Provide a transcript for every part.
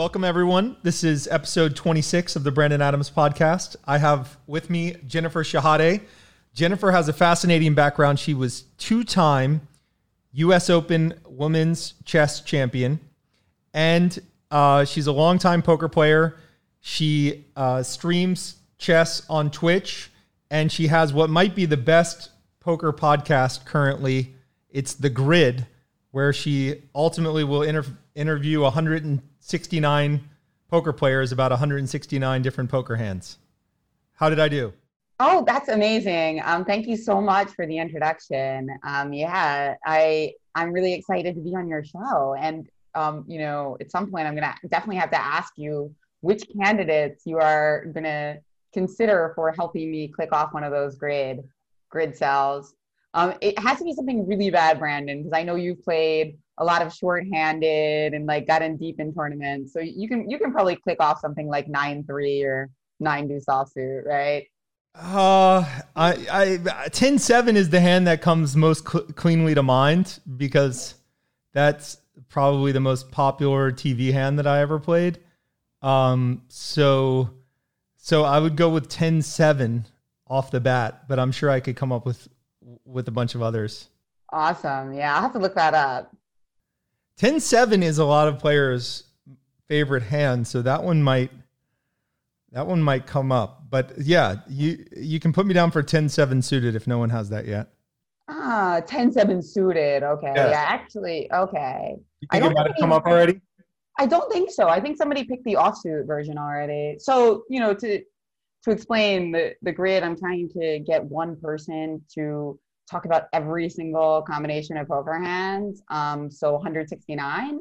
Welcome, everyone. This is episode 26 of the Brandon Adams podcast. I have with me Jennifer Shahade. Jennifer has a fascinating background. She was two time U.S. Open women's chess champion, and uh, she's a longtime poker player. She uh, streams chess on Twitch, and she has what might be the best poker podcast currently. It's The Grid, where she ultimately will inter- interview 169 poker players about 169 different poker hands. How did I do? Oh, that's amazing. Um, thank you so much for the introduction. Um, yeah, I I'm really excited to be on your show, and um, you know, at some point, I'm gonna definitely have to ask you which candidates you are gonna consider for helping me click off one of those grid grid cells. Um, it has to be something really bad, Brandon, because I know you've played a lot of shorthanded and like gotten deep in tournaments. So you can you can probably click off something like nine three or nine deuce offsuit, right? Uh, I, I, 10 7 is the hand that comes most cl- cleanly to mind because that's probably the most popular TV hand that I ever played. Um, so, so I would go with 10 7 off the bat, but I'm sure I could come up with, with a bunch of others. Awesome. Yeah. I'll have to look that up. 10 7 is a lot of players' favorite hand. So that one might, that one might come up, but yeah, you you can put me down for 10-7 suited if no one has that yet. Ah, 10-7 suited. Okay. Yes. Yeah, actually, okay. You think I don't it might have come up already? I don't think so. I think somebody picked the offsuit version already. So, you know, to to explain the, the grid, I'm trying to get one person to talk about every single combination of poker hands. Um, so 169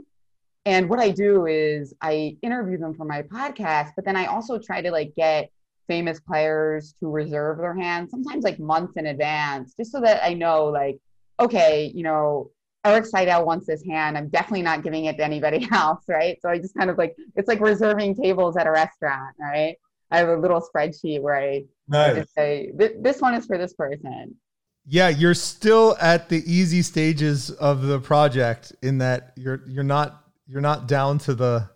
and what I do is I interview them for my podcast, but then I also try to like get famous players to reserve their hands, sometimes like months in advance, just so that I know like, okay, you know, Erik Seidel wants this hand. I'm definitely not giving it to anybody else, right? So I just kind of like it's like reserving tables at a restaurant, right? I have a little spreadsheet where I, nice. Just say this one is for this person. Yeah, you're still at the easy stages of the project in that you're you're not you're not down to the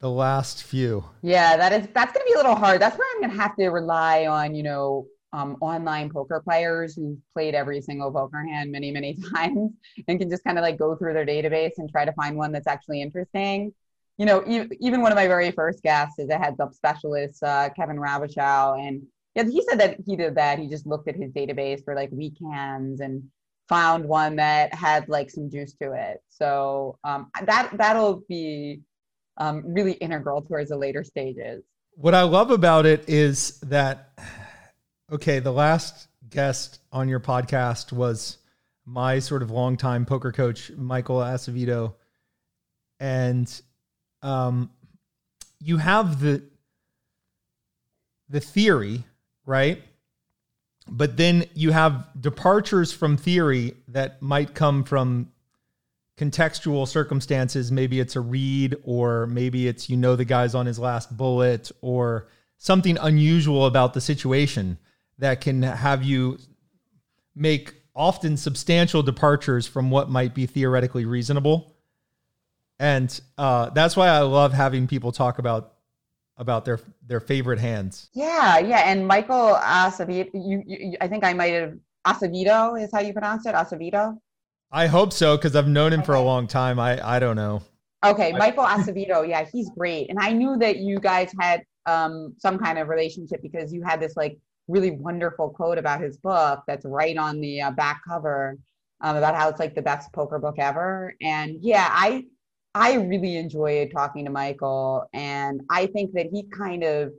the last few. Yeah, that is that's going to be a little hard. That's where I'm going to have to rely on, you know, um, online poker players who've played every single poker hand many, many times and can just kind of like go through their database and try to find one that's actually interesting. You know, e- even one of my very first guests is a heads up specialist, uh, Kevin Rabichow, and yeah, he said that he did that. He just looked at his database for like weekends and found one that had like some juice to it. So um, that that'll be um, really integral towards the later stages. What I love about it is that okay, the last guest on your podcast was my sort of longtime poker coach, Michael Acevedo, and um, you have the the theory, right? but then you have departures from theory that might come from contextual circumstances maybe it's a read or maybe it's you know the guy's on his last bullet or something unusual about the situation that can have you make often substantial departures from what might be theoretically reasonable and uh, that's why i love having people talk about about their their favorite hands. Yeah, yeah, and Michael Acevedo, you, you, I think I might have Acevedo is how you pronounce it, Acevedo. I hope so because I've known him okay. for a long time. I I don't know. Okay, Michael Acevedo, yeah, he's great, and I knew that you guys had um, some kind of relationship because you had this like really wonderful quote about his book that's right on the uh, back cover um, about how it's like the best poker book ever. And yeah, I I really enjoyed talking to Michael, and I think that he kind of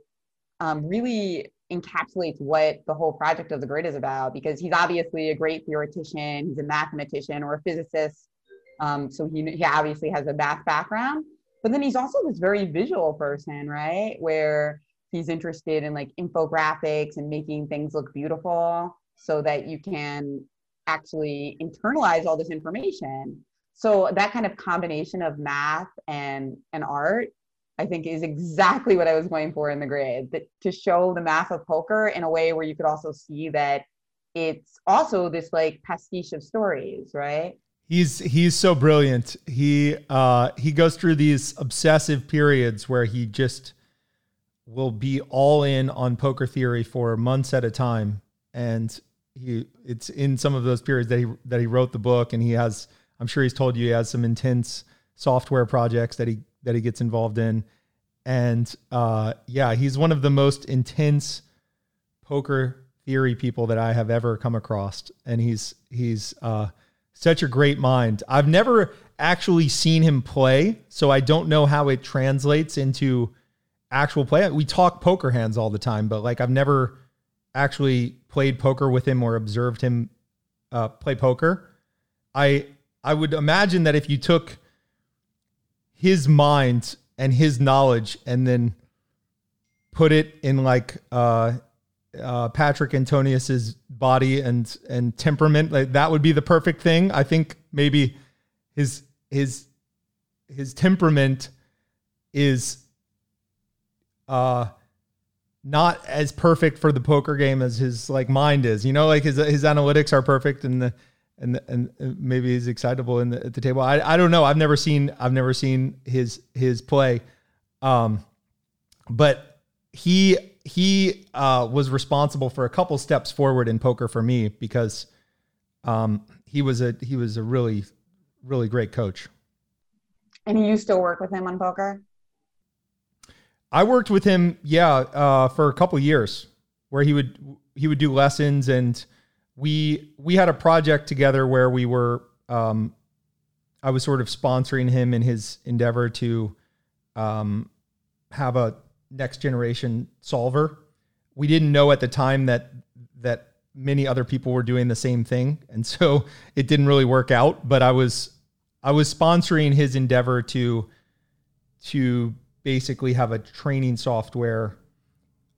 um, really encapsulates what the whole project of the grid is about because he's obviously a great theoretician, he's a mathematician or a physicist, um, so he, he obviously has a math background, but then he's also this very visual person, right? Where he's interested in like infographics and making things look beautiful so that you can actually internalize all this information so that kind of combination of math and and art i think is exactly what i was going for in the grid that to show the math of poker in a way where you could also see that it's also this like pastiche of stories right He's he's so brilliant. He uh, he goes through these obsessive periods where he just will be all in on poker theory for months at a time, and he it's in some of those periods that he that he wrote the book, and he has I'm sure he's told you he has some intense software projects that he that he gets involved in, and uh, yeah, he's one of the most intense poker theory people that I have ever come across, and he's he's uh, such a great mind. I've never actually seen him play, so I don't know how it translates into actual play. We talk poker hands all the time, but like I've never actually played poker with him or observed him uh, play poker. I I would imagine that if you took his mind and his knowledge and then put it in like uh, uh, Patrik Antonius's body and and temperament. Like that would be the perfect thing. I think maybe his his his temperament is uh not as perfect for the poker game as his like mind is. You know, like his his analytics are perfect and the and and maybe he's excitable in the, at the table. I I don't know. I've never seen I've never seen his his play. Um but he he uh, was responsible for a couple steps forward in poker for me because um, he was a he was a really really great coach. And you still work with him on poker? I worked with him, yeah, uh, for a couple years, where he would he would do lessons, and we we had a project together where we were. Um, I was sort of sponsoring him in his endeavor to um, have a next generation solver. We didn't know at the time that that many other people were doing the same thing, and so it didn't really work out. But I was I was sponsoring his endeavor to to basically have a training software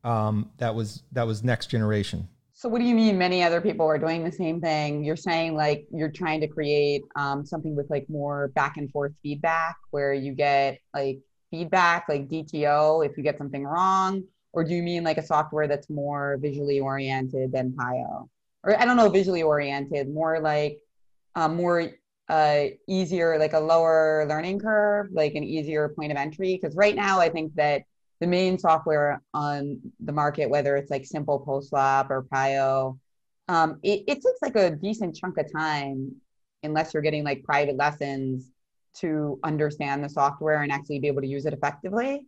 um, that was that was next generation. So what do you mean many other people are doing the same thing? You're saying like you're trying to create um, something with like more back and forth feedback where you get like feedback like GTO if you get something wrong? Or do you mean like a software that's more visually oriented than PIO? Or I don't know, visually oriented, more like um, more uh, easier, like a lower learning curve, like an easier point of entry? Because right now, I think that the main software on the market, whether it's like Simple Postflop or PIO, um, it, it takes like a decent chunk of time unless you're getting like private lessons to understand the software and actually be able to use it effectively.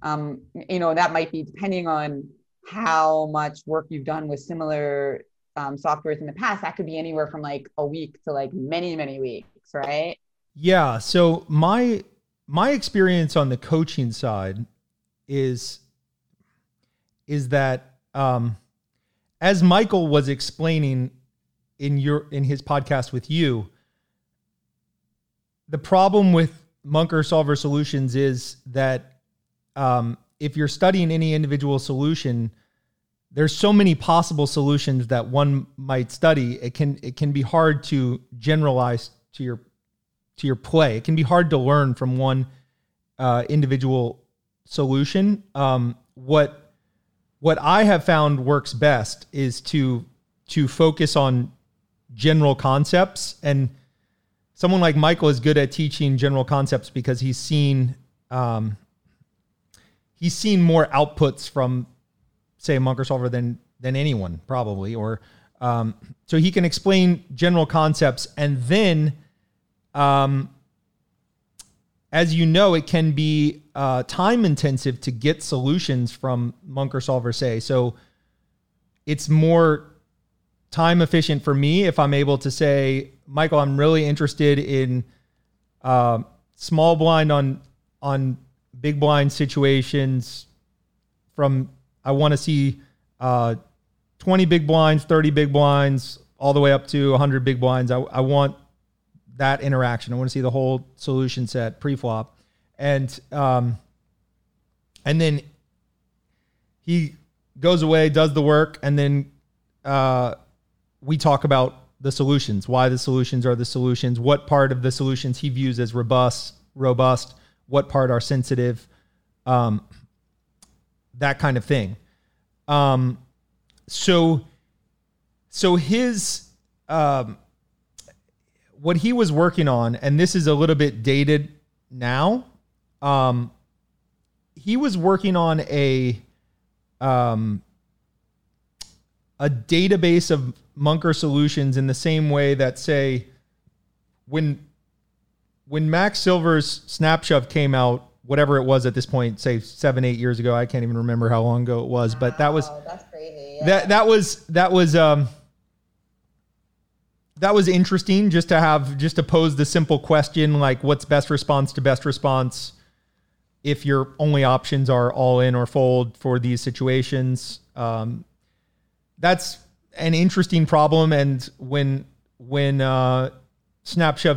Um, you know, that might be depending on how much work you've done with similar um, softwares in the past. That could be anywhere from like a week to like many, many weeks, right? Yeah. So my my experience on the coaching side is is that um, as Michael was explaining in your in his podcast with you, the problem with Monker Solver Solutions is that um, if you're studying any individual solution, there's so many possible solutions that one might study. It can it can be hard to generalize to your to your play. It can be hard to learn from one uh, individual solution. Um, what what I have found works best is to to focus on general concepts and someone like Michael is good at teaching general concepts because he's seen um, he's seen more outputs from say a Monker solver than than anyone probably or um, so he can explain general concepts and then um, as you know it can be uh, time intensive to get solutions from Monker solver say so it's more time efficient for me if I'm able to say Michael, I'm really interested in uh, small blind on on big blind situations. From I want to see uh, 20 big blinds, 30 big blinds, all the way up to 100 big blinds. I, I want that interaction. I want to see the whole solution set pre-flop, and um, and then he goes away, does the work, and then uh, we talk about the solutions, why the solutions are the solutions, what part of the solutions he views as robust, robust, what part are sensitive, um, that kind of thing. Um, so, so his, um, what he was working on, and this is a little bit dated now. Um, he was working on a um, a database of Monker solutions in the same way that, say, when when Max Silver's Snapshove came out, whatever it was at this point, say seven, eight years ago, I can't even remember how long ago it was, but that was that's crazy. Yeah. That that was that was um that was interesting just to have just to pose the simple question like what's best response to best response if your only options are all in or fold for these situations. Um, that's an interesting problem. And when when uh,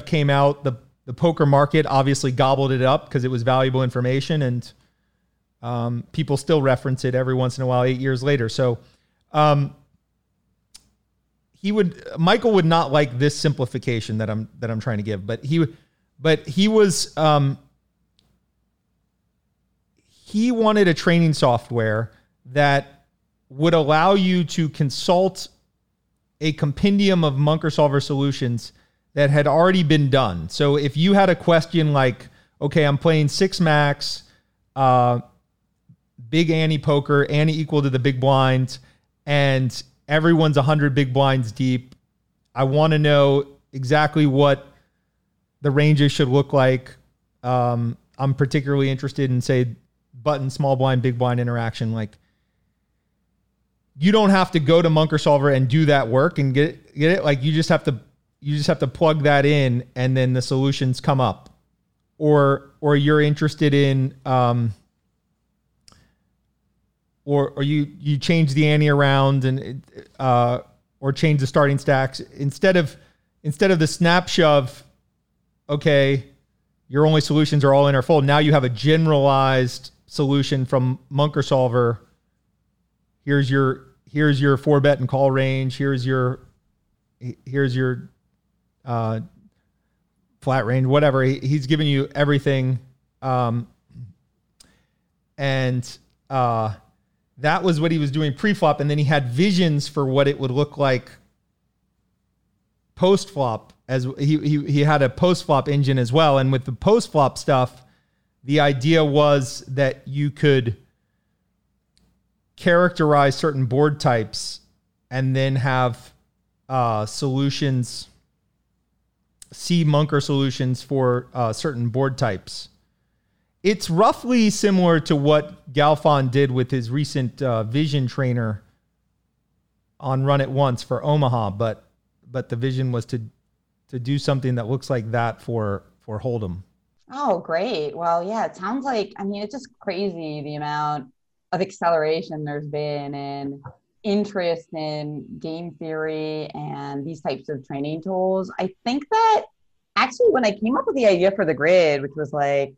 came out, the the poker market obviously gobbled it up because it was valuable information, and um, people still reference it every once in a while, eight years later. So. Um, he would Michael would not like this simplification that I'm that I'm trying to give, but he but he was um, he wanted a training software that would allow you to consult a compendium of Monker solver solutions that had already been done. So if you had a question like, okay, I'm playing six max, uh, big ante poker, ante equal to the big blinds, and everyone's 100 big blinds deep. I want to know exactly what the ranges should look like. Um, I'm particularly interested in, say, button small blind big blind interaction like you don't have to go to Monker Solver and do that work and get get it. Like you just have to you just have to plug that in and then the solutions come up. Or or you're interested in um or or you you change the ante around and uh or change the starting stacks instead of instead of the Snapshove okay your only solutions are all in or fold now you have a generalized solution from Monker Solver. Here's your here's your four bet and call range. Here's your here's your uh, flat range, whatever. He, he's giving you everything, um, and uh, that was what he was doing pre-flop, and then he had visions for what it would look like post-flop. As he he he had a post-flop engine as well, and with the post-flop stuff the idea was that you could characterize certain board types and then have uh, solutions, see Monker solutions for uh, certain board types. It's roughly similar to what Galfond did with his recent uh, vision trainer on Run It Once for Omaha, but but the vision was to to do something that looks like that for for Hold'em. Oh, great. Well, yeah, it sounds like, I mean, it's just crazy the amount of acceleration there's been in interest in game theory and these types of training tools. I think that actually, when I came up with the idea for the grid, which was like,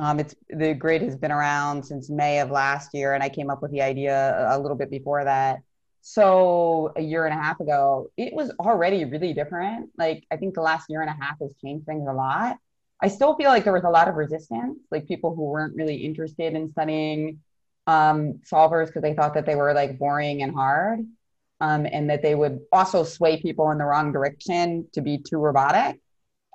um, it's the grid has been around since May of last year, and I came up with the idea a little bit before that. So a year and a half ago, it was already really different. Like I think the last year and a half has changed things a lot. I still feel like there was a lot of resistance, like people who weren't really interested in studying um, solvers because they thought that they were like boring and hard, um, and that they would also sway people in the wrong direction to be too robotic.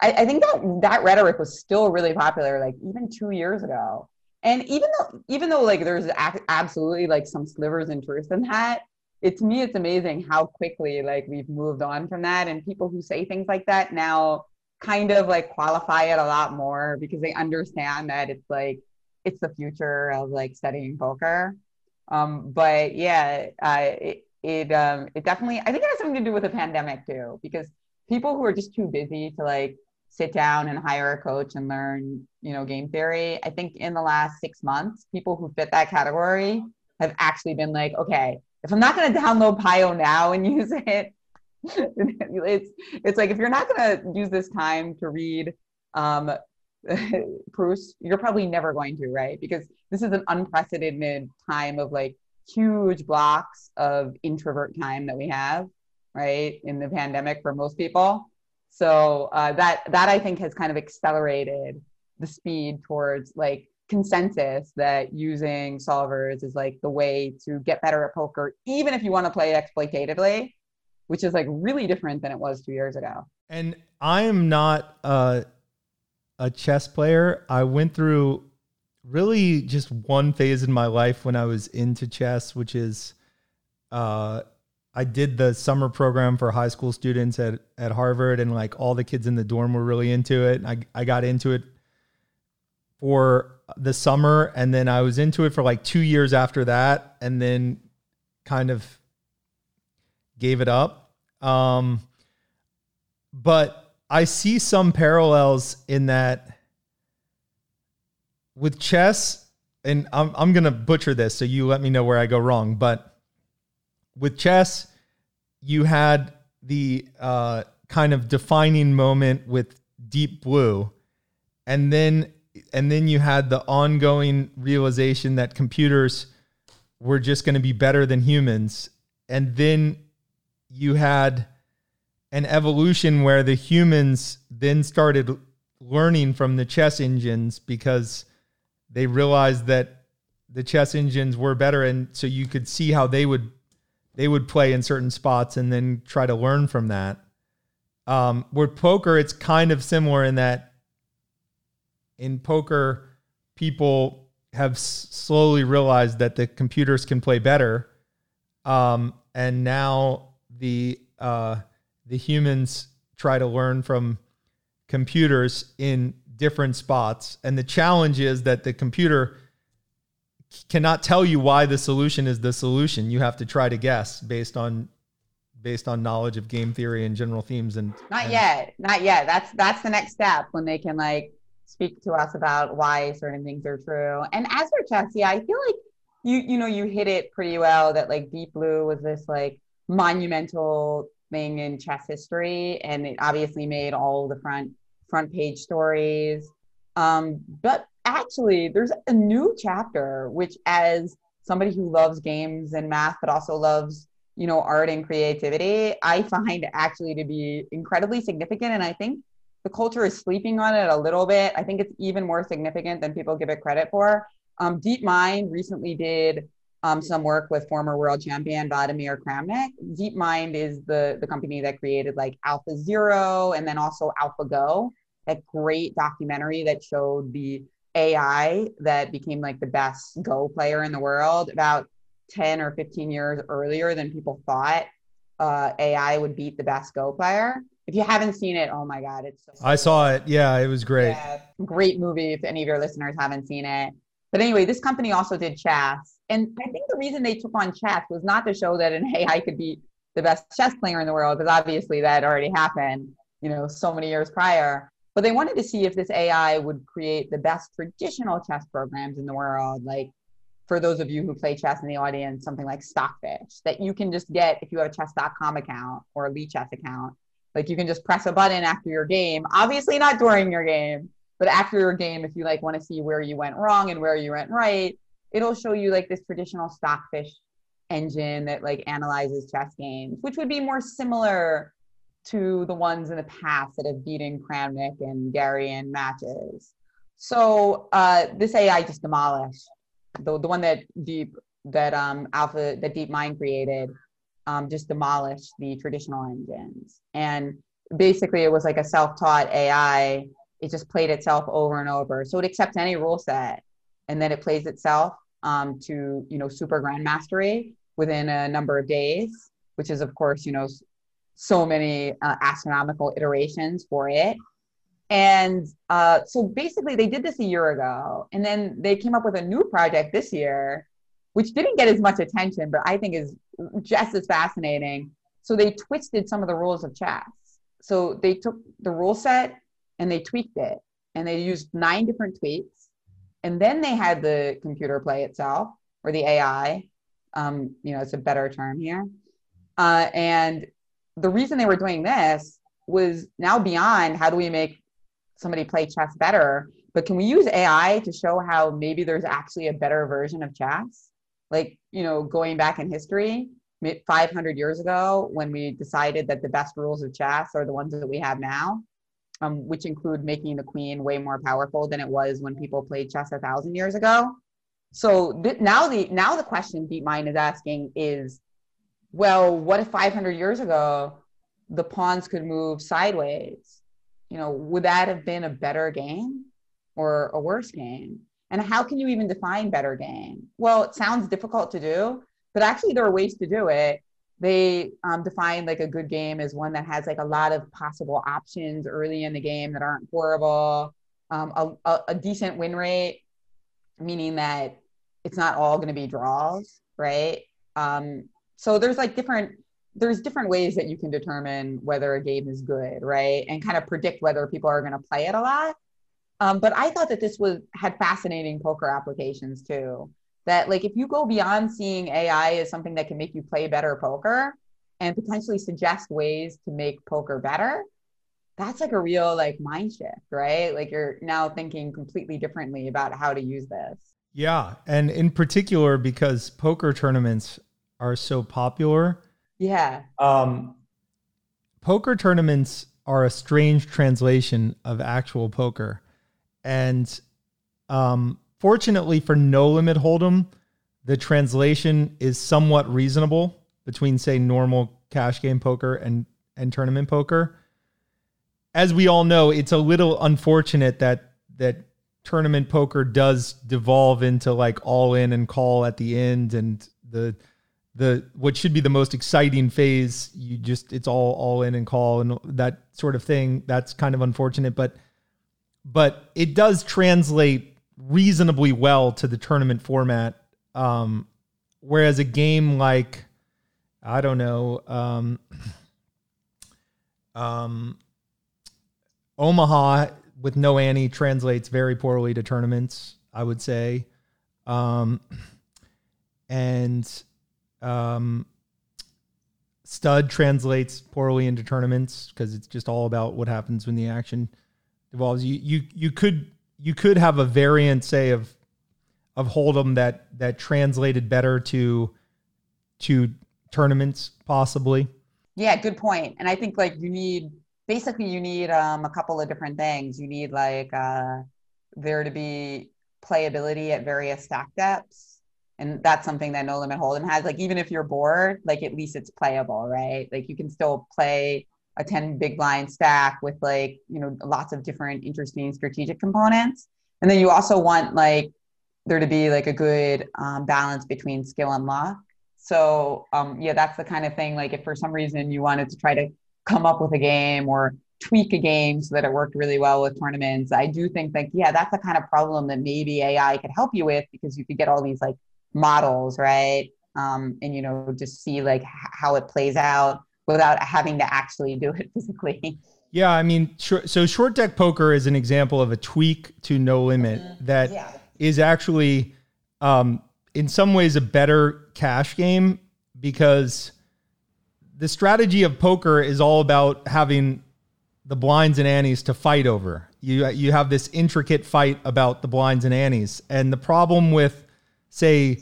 I, I think that that rhetoric was still really popular, like even two years ago. And even though, even though like there's a- absolutely like some slivers in truth in that, it to me it's amazing how quickly like we've moved on from that, and people who say things like that now kind of like qualify it a lot more because they understand that it's like it's the future of like studying poker. Um, but yeah, uh, it it um, it definitely I think it has something to do with the pandemic too because people who are just too busy to like sit down and hire a coach and learn you know game theory. I think in the last six months, people who fit that category have actually been like, okay, if I'm not going to download Pio now and use it, it's it's like if you're not going to use this time to read um, Proust, you're probably never going to, right? Because this is an unprecedented time of like huge blocks of introvert time that we have, right, in the pandemic for most people. So uh, that that I think has kind of accelerated the speed towards like consensus that using solvers is like the way to get better at poker, even if you want to play exploitatively which is like really different than it was two years ago. And I am not a, a chess player. I went through really just one phase in my life when I was into chess, which is uh, I did the summer program for high school students at, at Harvard, and like all the kids in the dorm were really into it. I, I got into it for the summer, and then I was into it for like two years after that, and then kind of gave it up. Um, but I see some parallels in that with chess, and I'm I'm gonna butcher this, so you let me know where I go wrong. But with chess, you had the uh, kind of defining moment with Deep Blue, and then and then you had the ongoing realization that computers were just going to be better than humans, and then you had an evolution where the humans then started learning from the chess engines because they realized that the chess engines were better. And so you could see how they would they would play in certain spots and then try to learn from that um, with poker it's kind of similar in that in poker people have s- slowly realized that the computers can play better um, and now the uh, the humans try to learn from computers in different spots. And the challenge is that the computer cannot tell you why the solution is the solution. You have to try to guess based on based on knowledge of game theory and general themes and not and, yet not yet that's that's the next step when they can like speak to us about why certain things are true and as for chess yeah i feel like you you know you hit it pretty well that like deep blue was this like monumental thing in chess history and it obviously made all the front front page stories. Um, but actually, there's a new chapter, which, as somebody who loves games and math, but also loves you know art and creativity, I find actually to be incredibly significant. And I think the culture is sleeping on it a little bit. I think it's even more significant than people give it credit for. Um, DeepMind recently did um, some work with former world champion Vladimir Kramnik. DeepMind is the, the company that created like Alpha Zero and then also AlphaGo, that great documentary that showed the AI that became like the best Go player in the world about 10 or 15 years earlier than people thought uh, AI would beat the best Go player. If you haven't seen it, oh my God, it's so I saw it. Yeah, it was great. Yeah, great movie if any of your listeners haven't seen it. But anyway, this company also did chess. And I think the reason they took on chess was not to show that an AI could be the best chess player in the world, because obviously that already happened, you know, so many years prior. But they wanted to see if this AI would create the best traditional chess programs in the world, like for those of you who play chess in the audience, something like Stockfish that you can just get if you have a chess.com account or a Lichess account. Like you can just press a button after your game, obviously not during your game, but after your game, if you like want to see where you went wrong and where you went right, it'll show you like this traditional stockfish engine that like analyzes chess games, which would be more similar to the ones in the past that have beaten Kramnik and Gary in matches. So uh, this AI just demolished the, the one that deep that um, Alpha that DeepMind created um, just demolished the traditional engines. And basically, it was like a self-taught AI it just played itself over and over. So it accepts any rule set and then it plays itself um, to, you know, super grand mastery within a number of days, which is, of course, you know, so many uh, astronomical iterations for it. And uh, so basically, they did this a year ago, and then they came up with a new project this year, which didn't get as much attention, but I think is just as fascinating. So they twisted some of the rules of chess. So they took the rule set and they tweaked it and they used nine different tweaks and then they had the computer play itself or the ai um, you know it's a better term here uh, and the reason they were doing this was now beyond how do we make somebody play chess better but can we use ai to show how maybe there's actually a better version of chess like you know going back in history 500 years ago when we decided that the best rules of chess are the ones that we have now um, which include making the queen way more powerful than it was when people played chess a thousand years ago. So th- now the now the question DeepMind is asking is, well, what if 500 years ago the pawns could move sideways, you know, would that have been a better game or a worse game? And how can you even define better game? Well, it sounds difficult to do, but actually there are ways to do it. They um, define like a good game as one that has like a lot of possible options early in the game that aren't horrible, um, a, a, a decent win rate, meaning that it's not all going to be draws, right? Um, so there's like different there's different ways that you can determine whether a game is good, right? And kind of predict whether people are going to play it a lot. Um, but I thought that this was had fascinating poker applications too. That like if you go beyond seeing AI as something that can make you play better poker and potentially suggest ways to make poker better, that's like a real like mind shift, right? Like you're now thinking completely differently about how to use this. Yeah, and in particular because poker tournaments are so popular. Yeah. Um poker tournaments are a strange translation of actual poker. And um fortunately for no limit hold'em, the translation is somewhat reasonable between say normal cash game poker and and tournament poker as we all know, it's a little unfortunate that that tournament poker does devolve into like all in and call at the end and the the what should be the most exciting phase you just it's all all in and call and that sort of thing that's kind of unfortunate but but it does translate reasonably well to the tournament format um whereas a game like i don't know um um Omaha with no ante translates very poorly to tournaments, I would say. Um, and um, stud translates poorly into tournaments because it's just all about what happens when the action evolves. You you you could you could have a variant, say of of Hold'em that that translated better to to tournaments, possibly. Yeah, good point. And I think like you need basically you need um, a couple of different things. You need like uh, there to be playability at various stack depths. And that's something that No Limit Hold'em has. Like even if you're bored, like at least it's playable, right? Like you can still play a 10 big blind stack with like, you know, lots of different interesting strategic components. And then you also want like there to be like a good um, balance between skill and luck. So um, yeah, that's the kind of thing. Like if for some reason you wanted to try to come up with a game or tweak a game so that it worked really well with tournaments. I do think like yeah, that's the kind of problem that maybe AI could help you with because you could get all these like models, right? Um, and, you know, just see like how it plays out without having to actually do it physically. Yeah, I mean, so short deck poker is an example of a tweak to no limit mm-hmm. that yeah. is actually, um, in some ways, a better cash game because the strategy of poker is all about having the blinds and antes to fight over. You you have this intricate fight about the blinds and antes, and the problem with say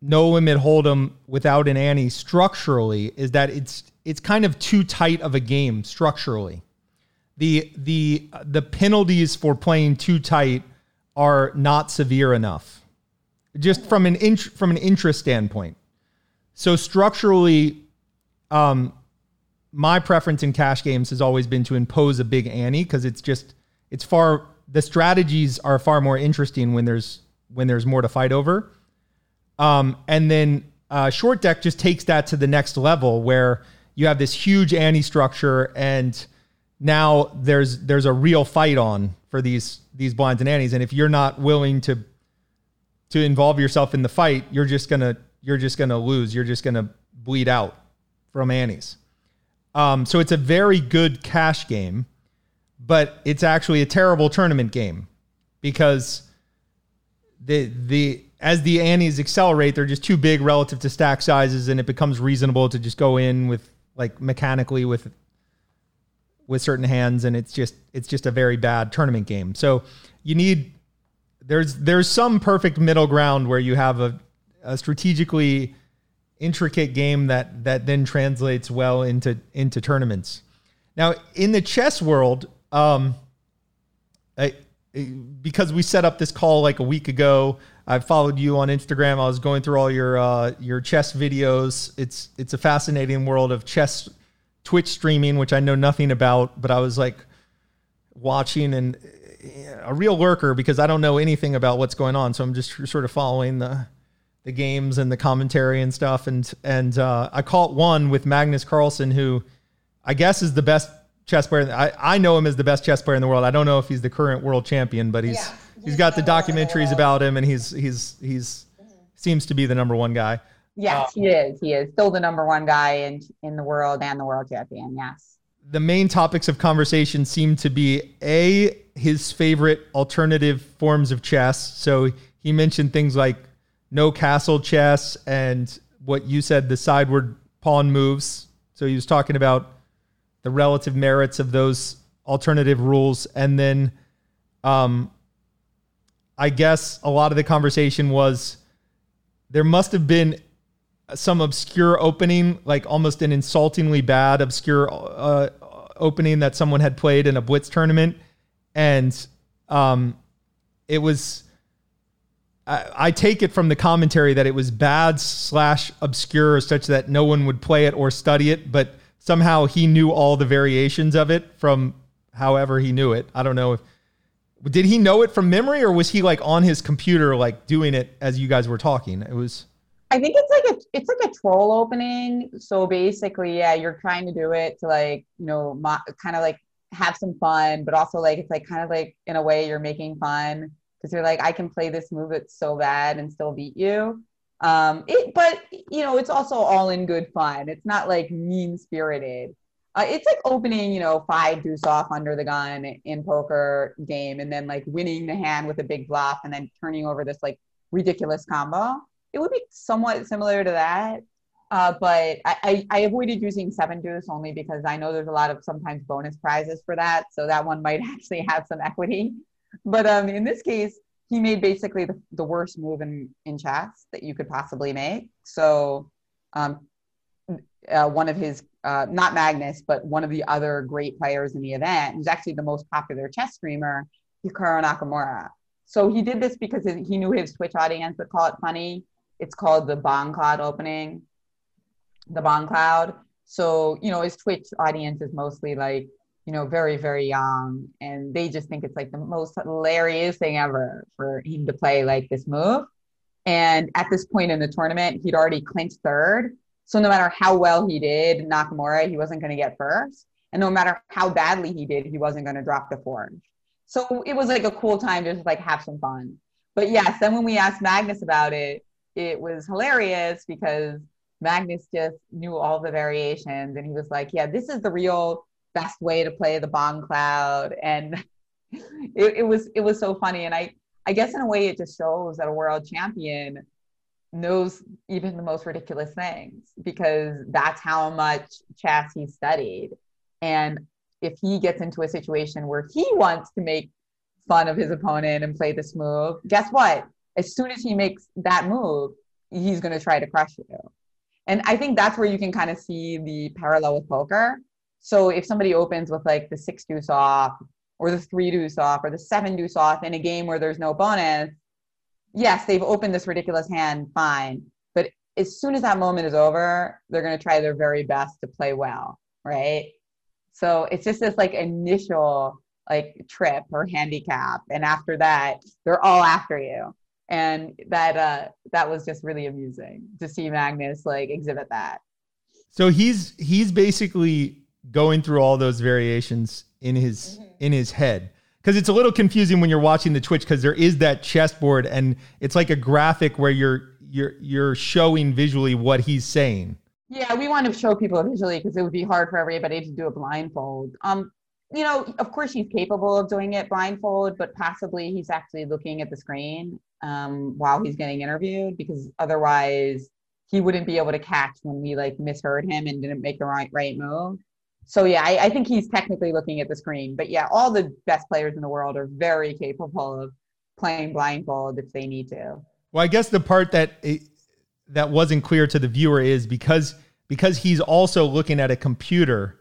no limit hold'em without an ante structurally is that it's it's kind of too tight of a game structurally. The the the penalties for playing too tight are not severe enough, just from an int- from an interest standpoint. So structurally, um, my preference in cash games has always been to impose a big ante because it's just it's far the strategies are far more interesting when there's when there's more to fight over. Um, and then uh, short deck just takes that to the next level where you have this huge ante structure and now there's there's a real fight on for these these blinds and antes and if you're not willing to to involve yourself in the fight you're just gonna you're just gonna lose you're just gonna bleed out from antes. Um, so it's a very good cash game, but it's actually a terrible tournament game because the the as the antes accelerate, they're just too big relative to stack sizes, and it becomes reasonable to just go in with like mechanically with with certain hands, and it's just it's just a very bad tournament game. So you need there's there's some perfect middle ground where you have a, a strategically intricate game that that then translates well into into tournaments. Now, in the chess world, um, I, because we set up this call like a week ago, I followed you on Instagram. I was going through all your uh, your chess videos. It's it's a fascinating world of chess Twitch streaming, which I know nothing about, but I was like watching and a real lurker because I don't know anything about what's going on. So I'm just sort of following the the games and the commentary and stuff. And and uh, I caught one with Magnus Carlsen, who I guess is the best chess player. I, I know him as the best chess player in the world. I don't know if he's the current world champion, but he's yeah, he's, he's got the documentaries about him, and he's he's he's seems to be the number one guy. Yes, um, he is. He is still the number one guy in in the world and the world champion. Yes. The main topics of conversation seem to be a his favorite alternative forms of chess. So he mentioned things like no castle chess and what you said the sideward pawn moves. So he was talking about the relative merits of those alternative rules and then um I guess a lot of the conversation was there must have been some obscure opening, like almost an insultingly bad obscure uh, opening that someone had played in a blitz tournament, and um, it was. I, I take it from the commentary that it was bad slash obscure, such that no one would play it or study it, but somehow he knew all the variations of it from however he knew it. I don't know if did he know it from memory or was he like on his computer like doing it as you guys were talking? It was I think it's like a it's like a troll opening. So basically, yeah, you're trying to do it to like you know mo- kind of like have some fun, but also like it's like kind of like in a way you're making fun because you're like I can play this move that's so bad and still beat you. Um, it but you know it's also all in good fun. It's not like mean spirited. Uh, it's like opening, you know, five deuce off under the gun in poker game, and then like winning the hand with a big bluff, and then turning over this like ridiculous combo it would be somewhat similar to that. Uh, but I, I, I, avoided using seven deuce only because I know there's a lot of sometimes bonus prizes for that. So that one might actually have some equity. But um, in this case, he made basically the, the worst move in, in chess that you could possibly make. So um, uh, one of his, uh, not Magnus, but one of the other great players in the event, who's actually the most popular chess streamer, Hikaru Nakamura. So he did this because he knew his Twitch audience would call it funny it's called the Bongcloud opening, the Bongcloud. So, you know, his Twitch audience is mostly like, you know, very, very young. And they just think it's like the most hilarious thing ever for him to play like this move. And at this point in the tournament, he'd already clinched third. So no matter how well he did, Nakamura, he wasn't going to get first. And no matter how badly he did, he wasn't going to drop the forge. So it was like a cool time to just like have some fun. But yes, then when we asked Magnus about it, it was hilarious because Magnus just knew all the variations and he was like, yeah, this is the real best way to play the Bong Cloud, And it, it was it was so funny. And I I guess in a way it just shows that a world champion knows even the most ridiculous things because that's how much chess he studied. And if he gets into a situation where he wants to make fun of his opponent and play this move, guess what? as soon as he makes that move, he's going to try to crush you. And I think that's where you can kind of see the parallel with poker. So if somebody opens with like the six deuce off or the three deuce off or the seven deuce off in a game where there's no bonus, yes, they've opened this ridiculous hand, fine. But as soon as that moment is over, they're going to try their very best to play well, right? So it's just this like initial like trip or handicap. And after that, they're all after you and that uh that was just really amusing to see Magnus like exhibit that. So he's he's basically going through all those variations in his mm-hmm. in his head because it's a little confusing when you're watching the Twitch because there is that chessboard and it's like a graphic where you're you're you're showing visually what he's saying. Yeah, we want to show people visually because it would be hard for everybody to do a blindfold. Um, you know, of course he's capable of doing it blindfold, but possibly he's actually looking at the screen um, while he's getting interviewed because otherwise he wouldn't be able to catch when we like misheard him and didn't make the right right move. So yeah, I, I think he's technically looking at the screen. But yeah, all the best players in the world are very capable of playing blindfold if they need to. Well, I guess the part that it, that wasn't clear to the viewer is because because he's also looking at a computer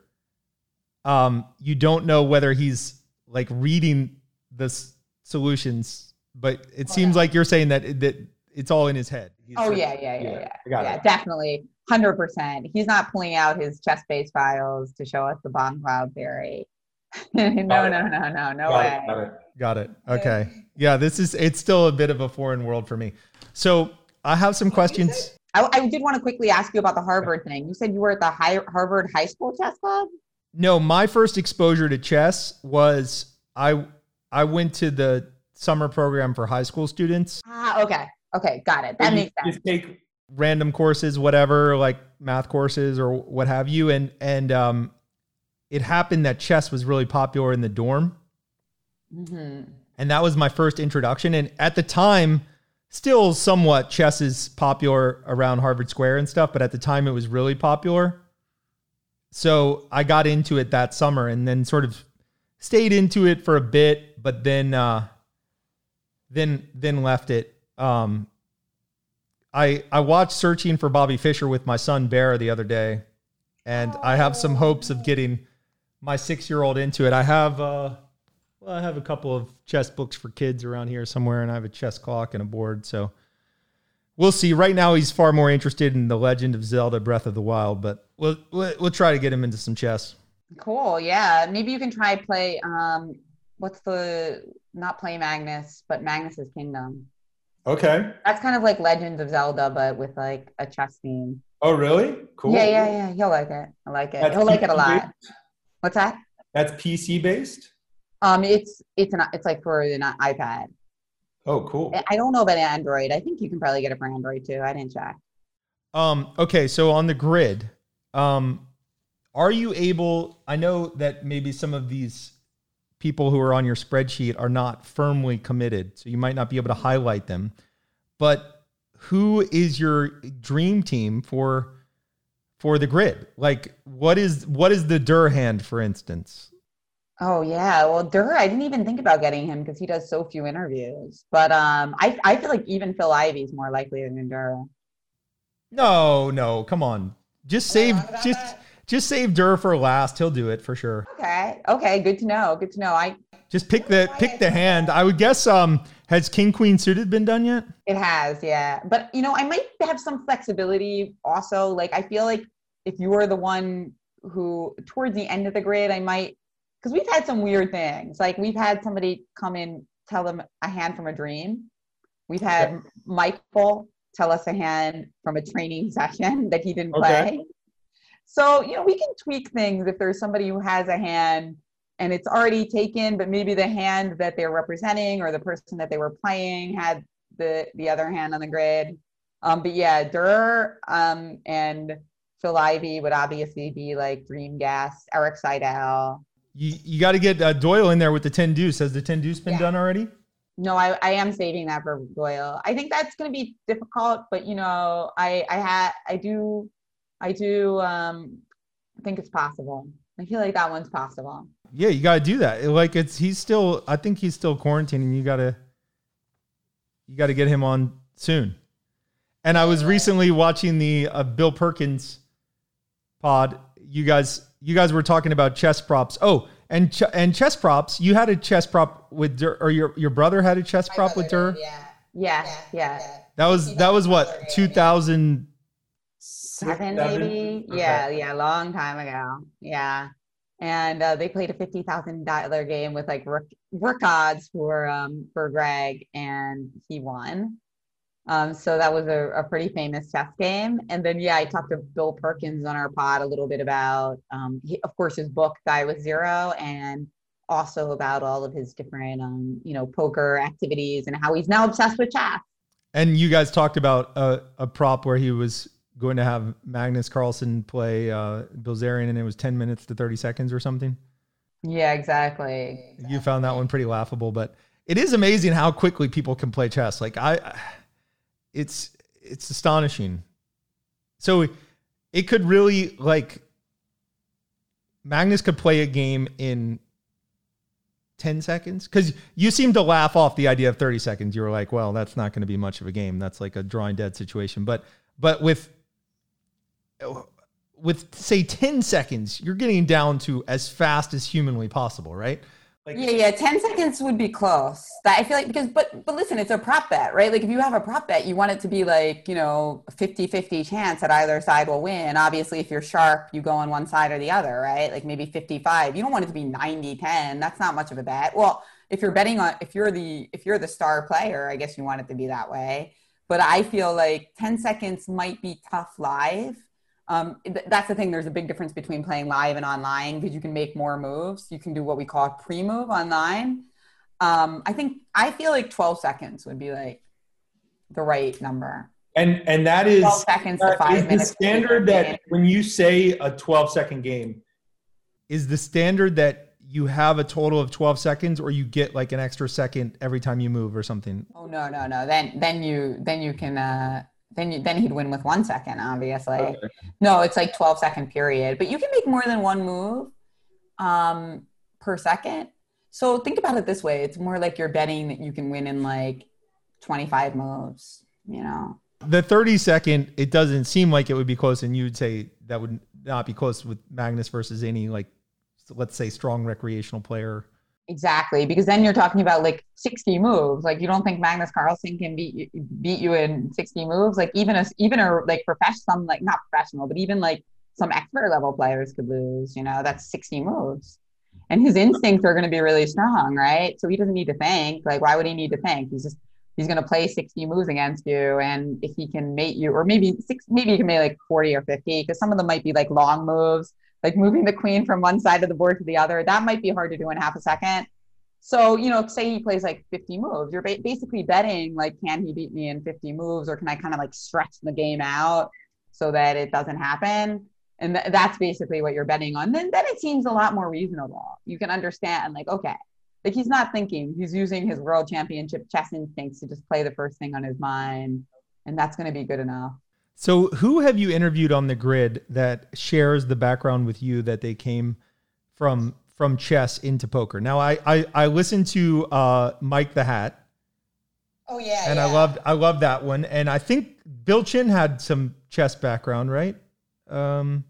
um, you don't know whether he's like reading the s- solutions, but it oh, seems yeah. like you're saying that that it's all in his head. He's oh yeah, yeah, yeah, yeah, yeah, yeah definitely. Hundred percent. He's not pulling out his ChessBase files to show us the Bongcloud theory. no, no, no, no, no, no Got way. it, got it. Got it. Okay. Yeah, this is it's still a bit of a foreign world for me. So I have some questions. I, I did want to quickly ask you about the Harvard thing. You said you were at the high, Harvard High School Chess Club. No, my first exposure to chess was I I went to the summer program for high school students, Ah, okay, okay, got it. That You makes sense. Just take random courses, whatever, like math courses or what have you, and and um, it happened that chess was really popular in the dorm, hmm and that was my first introduction. And at the time, still somewhat chess is popular around Harvard Square and stuff, but at the time it was really popular. So I got into it that summer and then sort of stayed into it for a bit, but then uh then then left it. Um I I watched Searching for Bobby Fischer with my son Bear the other day, and I have some hopes of getting my six year old into it. I have uh well, I have a couple of chess books for kids around here somewhere, and I have a chess clock and a board. So we'll see. Right now, he's far more interested in the Legend of Zelda: Breath of the Wild, but we'll we'll, we'll try to get him into some chess. Cool. Yeah, maybe you can try play. Um, what's the not play Magnus, but Magnus's Kingdom. Okay. That's kind of like Legends of Zelda, but with like a chess theme. Oh, really? Cool. Yeah, yeah, yeah. He'll like it. I like it. That's He'll like it a lot. based? What's that? That's PC based. Um, it's it's an it's like for an iPad. Oh, cool. I- I don't know about Android. I think you can probably get it for Android too. I didn't check. Um, okay, so on the grid, um, are you able? I know that maybe some of these people who are on your spreadsheet are not firmly committed, so you might not be able to highlight them. But who is your dream team for for the grid? Like, what is what is the Dur hand, for instance? Oh yeah, well Durr, I didn't even think about getting him because he does so few interviews. But um, I I feel like even Phil Ivey's more likely than Durr. No, no, come on, just save wrong just that? Just save Dur for last. He'll do it for sure. Okay, okay, good to know. Good to know. I Just pick the pick the hand. I would guess. Um, has King Queen suited been done yet? it has, yeah. But you know, I might have some flexibility also. Like I feel like if you were the one who towards the end of the grid, I might because we've had some weird things. Like we've had somebody come in tell them a hand from a dream. We've had Michael tell us a hand from a training session that he didn't play. So, you know, we can tweak things if there's somebody who has a hand and it's already taken, but maybe the hand that they're representing or the person that they were playing had the the other hand on the grid. Um, but yeah, Durr um, and Phil Ivey would obviously be like Dream Gas, Erik Seidel. You you got to get uh, Doyle in there with the ten deuce. Has the ten deuce been Yeah. done already? No, I, I am saving that for Doyle. I think that's going to be difficult, but you know, I I had I do I do um think it's possible. I feel like that one's possible. Yeah, you got to do that. Like it's he's still. I think he's still quarantining. You got to you got to get him on soon. And I was recently watching the uh, Bill Perkins pod. You guys you guys were talking about chess props. Oh, and ch- and chess props. You had a chess prop with Dur, or your your brother had a chess prop with Dur. Yeah, yeah, yeah. That was that was what two thousand. Seven, Seven? maybe. Okay. Yeah, yeah, long time ago. Yeah. And uh, they played a fifty thousand dollar game with like rook, rook odds for um for Greg, and he won. Um, so that was a, a pretty famous chess game. And then yeah, I talked to Bill Perkins on our pod a little bit about, um, he, of course, his book Die with Zero, and also about all of his different um you know poker activities and how he's now obsessed with chess. And you guys talked about a, a prop where he was going to have Magnus Carlsen play uh, Bilzerian, and it was ten minutes to thirty seconds or something. Yeah, exactly. You found that one pretty laughable, but it is amazing how quickly people can play chess. Like I, it's it's astonishing. So it could really like Magnus could play a game in 10 seconds because you seem to laugh off the idea of 30 seconds you were like well that's not going to be much of a game that's like a drawing dead situation but but with with say 10 seconds you're getting down to as fast as humanly possible right Like, Yeah, yeah, 10 seconds would be close. That I feel like because but but listen, it's a prop bet, right? Like if you have a prop bet, you want it to be like, you know, 50-50 chance that either side will win. Obviously, if you're sharp, you go on one side or the other, right? Like maybe 55. You don't want it to be 90-10. That's not much of a bet. Well, if you're betting on if you're the if you're the star player, I guess you want it to be that way. But I feel like 10 seconds might be tough live. Um, th- that's the thing. There's a big difference between playing live and online because you can make more moves. You can do what we call a pre-move online. Um, I think I feel like 12 seconds would be like the right number. and and that is 12 seconds to five is the minutes. standard that when you say a 12 second game, Is the standard that you have a total of 12 seconds or you get like an extra second every time you move or something? Oh no, no, no. Then then you then you can uh then you then he'd win with one second, obviously. Okay. No, it's like 12 second period, but you can make more than one move um, per second. So think about it this way: it's more like you're betting that you can win in like 25 moves. You know? The 30 second, it doesn't seem like it would be close, and you'd say that would not be close with Magnus versus any like, let's say, strong recreational player. Exactly, because then you're talking about like 60 moves. Like you don't think Magnus Carlsen can beat you, beat you in 60 moves? Like even a even a like professional, some like not professional, but even like some expert level players could lose. You know, that's 60 moves, and his instincts are going to be really strong, right? So he doesn't need to think. Like why would he need to think? He's just he's going to play 60 moves against you, and if he can mate you, or maybe six, maybe he can make like 40 or 50, because some of them might be like long moves like moving the queen from one side of the board to the other. That might be hard to do in half a second. So, you know, say he plays like 50 moves, you're ba- basically betting like, can he beat me in 50 moves or can I kind of like stretch the game out so that it doesn't happen? And th- that's basically what you're betting on. Then, then it seems a lot more reasonable. You can understand, like, okay, like he's not thinking, he's using his world championship chess instincts to just play the first thing on his mind. And that's going to be good enough. So, who have you interviewed on the grid that shares the background with you that they came from from chess into poker? Now, I I, I listened to uh, Mike the Hat, Oh, yeah. and I loved I loved that one. And I think Bill Chen had some chess background, right? Um,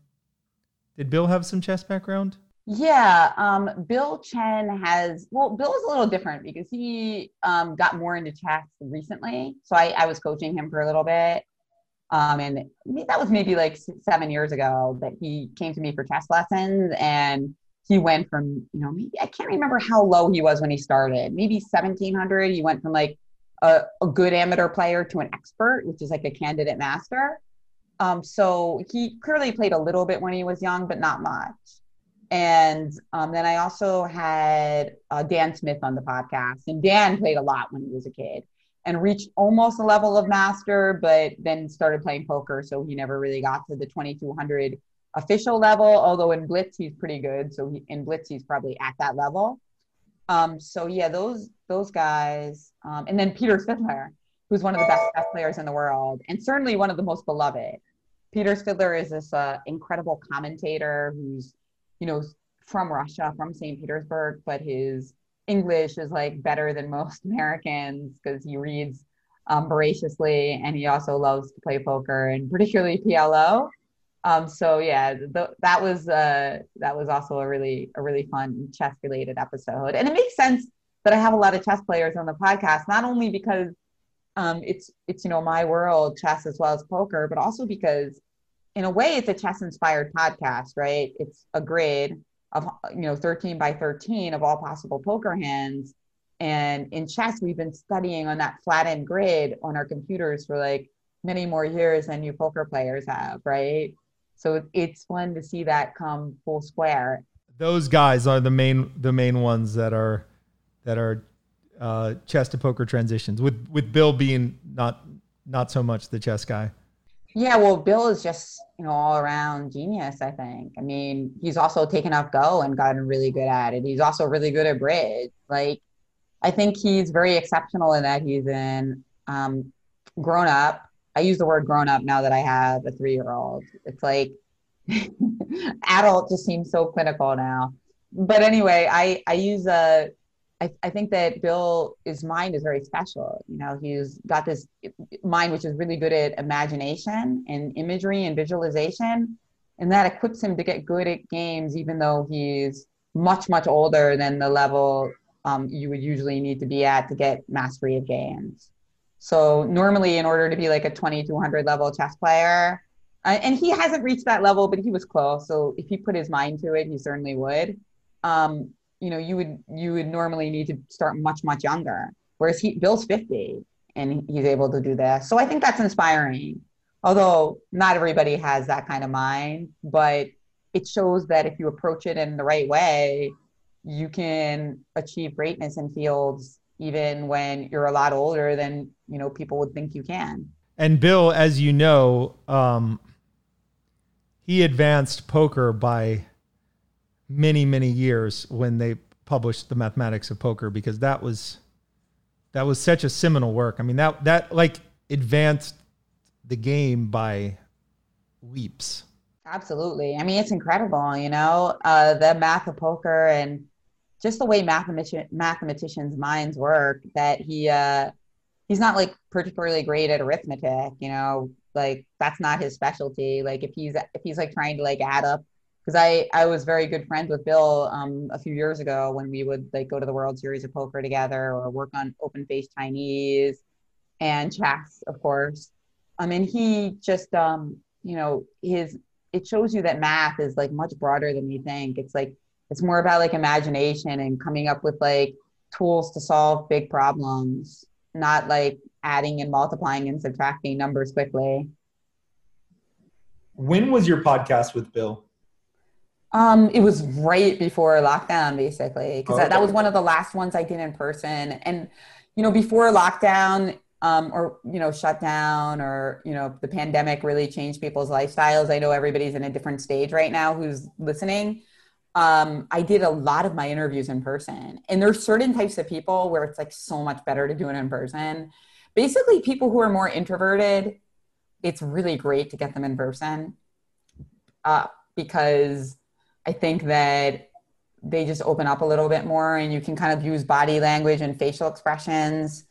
did Bill have some chess background? Yeah, um, Bill Chen has, well, Bill is a little different because he um, got more into chess recently. So I, I was coaching him for a little bit. Um, and that was maybe like seven years ago that he came to me for chess lessons. And he went from, you know, maybe I can't remember how low he was when he started, maybe 1700. He went from like a, a good amateur player to an expert, which is like a candidate master. Um, so he clearly played a little bit when he was young, but not much. And um, then I also had uh, Dan Smith on the podcast, and Dan played a lot when he was a kid and reached almost a level of master, but then started playing poker, so he never really got to the 2200 official level. Although in Blitz he's pretty good, so he, in Blitz he's probably at that level. Um, so yeah, those those guys, um, and then Peter Svidler, who's one of the best chess players in the world, and certainly one of the most beloved. Peter Svidler is this uh, incredible commentator who's you know, from Russia, from St. Petersburg, but his English is like better than most Americans because he reads um, voraciously and he also loves to play poker and particularly PLO. Um, so yeah, th- that was uh, that was also a really a really fun chess related episode, and it makes sense that I have a lot of chess players on the podcast, not only because um, it's it's you know my world chess as well as poker, but also because in a way it's a chess inspired podcast right? It's a grid of you know 13 by 13 of all possible poker hands and in chess we've been studying on that flattened grid on our computers for like many more years than you poker players have right so it's fun to see that come full square Those guys are the main the main ones that are that are uh, chess to poker transitions. With with Bill being not not so much the chess guy. Yeah, well, Bill is just you know all around genius. I think. I mean, he's also taken up Go and gotten really good at it. He's also really good at bridge. Like, I think he's very exceptional in that he's in um, grown up. I use the word grown up now that I have a three year old. It's like adult just seems so clinical now. But anyway, I I use a I, I think that Bill, his mind is very special. You know, he's got this mind which is really good at imagination and imagery and visualization, and that equips him to get good at games, even though he's much much older than the level um, you would usually need to be at to get mastery of games. So normally, in order to be like a 2200 level chess player, uh, and he hasn't reached that level, but he was close. So if he put his mind to it, he certainly would. Um, you know, you would you would normally need to start much much younger. Whereas he Bill's 50 and he's able to do this. So I think that's inspiring. Although not everybody has that kind of mind, but it shows that if you approach it in the right way, you can achieve greatness in fields even when you're a lot older than you know people would think you can. And Bill, as you know, um, he advanced poker by many many years when they published the mathematics of poker because that was that was such a seminal work. I mean that that like advanced the game by leaps. Absolutely. I mean, it's incredible, you know, uh, the math of poker and just the way mathematician mathematicians' minds work. That he uh, he's not like particularly great at arithmetic, you know, like that's not his specialty. Like if he's if he's like trying to like add up, because I I was very good friends with Bill um, a few years ago when we would like go to the World Series of Poker together or work on open face Chinese and chess, of course. I mean, he just um, you know his it shows you that math is like much broader than you think. It's like it's more about like imagination and coming up with like tools to solve big problems, not like adding and multiplying and subtracting numbers quickly. When was your podcast with Bill? Um, it was right before lockdown, basically, because okay. that, that was one of the last ones I did in person. And you know, before lockdown, um, or you know shutdown, or you know the pandemic really changed people's lifestyles i know everybody's in a different stage right now who's listening um, i did a lot of my interviews in person and there's certain types of people where it's like so much better to do it in person basically people who are more introverted it's really great to get them in person uh, because i think that they just open up a little bit more and you can kind of use body language and facial expressions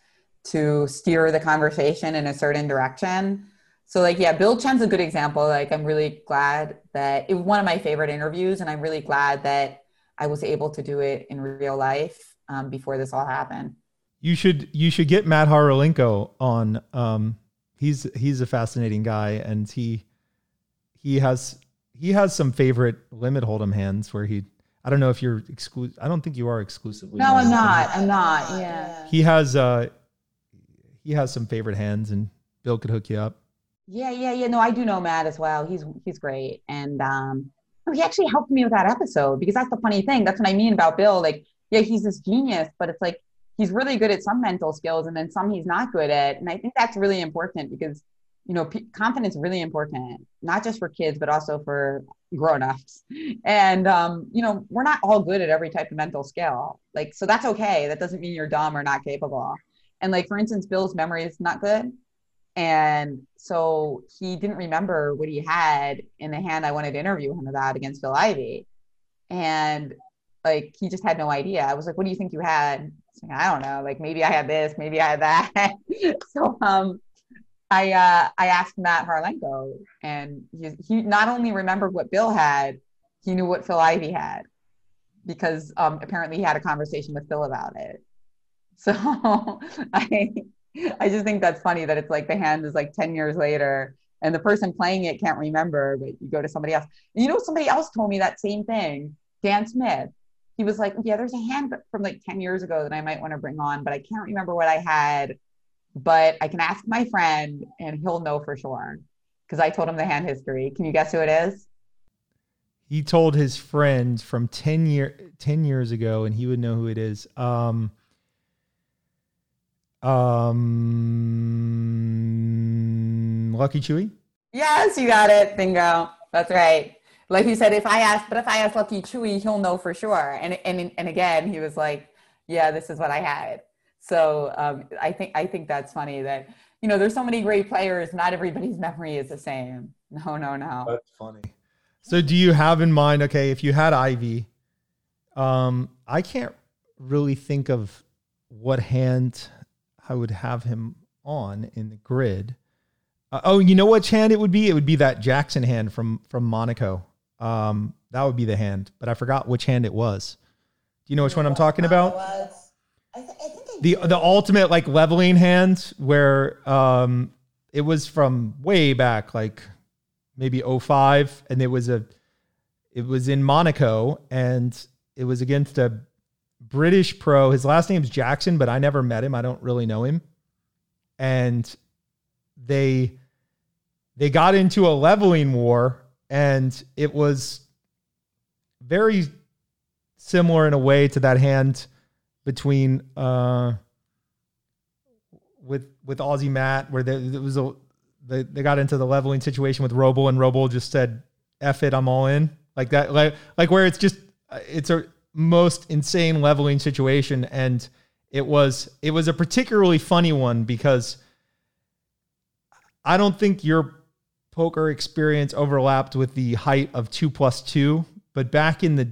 to steer the conversation in a certain direction. So like yeah, Bill Chen's a good example. Like I'm really glad that it was one of my favorite interviews, and I'm really glad that I was able to do it in real life um, before this all happened. You should you should get Matt Hawrilenko on. Um, he's he's a fascinating guy, and he he has he has some favorite limit hold'em hands where he I don't know if you're exclusive. I don't think you are exclusively. No, I'm not. I'm not. Yeah. He has uh he has some favorite hands, and Bill could hook you up. Yeah, yeah, yeah. No, I do know Matt as well. He's he's great, and um, he actually helped me with that episode because that's the funny thing. That's what I mean about Bill. Like, yeah, he's this genius, but it's like he's really good at some mental skills, and then some he's not good at. And I think that's really important because you know p- confidence is really important, not just for kids but also for grown-ups. And um, you know, we're not all good at every type of mental skill. Like, so that's okay. That doesn't mean you're dumb or not capable. And like for instance, Bill's memory is not good. And so he didn't remember what he had in the hand I wanted to interview him about against Phil Ivey. And like he just had no idea. I was like, what do you think you had? Like, I don't know. Like maybe I had this, maybe I had that. so um I uh I asked Matt Hawrilenko, and he, he not only remembered what Bill had, he knew what Phil Ivey had because um apparently he had a conversation with Phil about it. So I I just think that's funny that it's like the hand is like 10 years later and the person playing it can't remember, but you go to somebody else. And you know, somebody else told me that same thing, Dan Smith. He was like, Yeah, there's a hand from like 10 years ago that I might want to bring on, but I can't remember what I had. But I can ask my friend and he'll know for sure because I told him the hand history. Can you guess who it is? He told his friend from 10 year 10 years ago and he would know who it is. Um um, Lucky Chewy. Yes, you got it. Bingo. That's right. Like you said, if I ask, but if I ask Lucky Chewy, he'll know for sure. And and and again, he was like, "Yeah, this is what I had." So um, I think I think that's funny that you know there's so many great players. Not everybody's memory is the same. No, no, no. That's funny. So do you have in mind? Okay, if you had Ivey, um, I can't really think of what hand I would have him on in the grid. Uh, oh, you know what hand it would be? It would be that Jackson hand from from Monaco. um, that would be the hand. But I forgot which hand it was. Do you know which one I'm talking about? I, th- I think I The the ultimate like leveling hand where um, it was from way back, like maybe 05, and it was a it was in Monaco, and it was against a British pro. His last name's Jackson, but I never met him. I don't really know him. And they they got into a leveling war, and it was very similar in a way to that hand between uh with with Aussie Matt, where there, there was a they, they got into the leveling situation with Robl, and Robl just said, "F it, I'm all in." Like that, like like where it's just it's a most insane leveling situation, and it was it was a particularly funny one because I don't think your poker experience overlapped with the height of two plus two, but back in the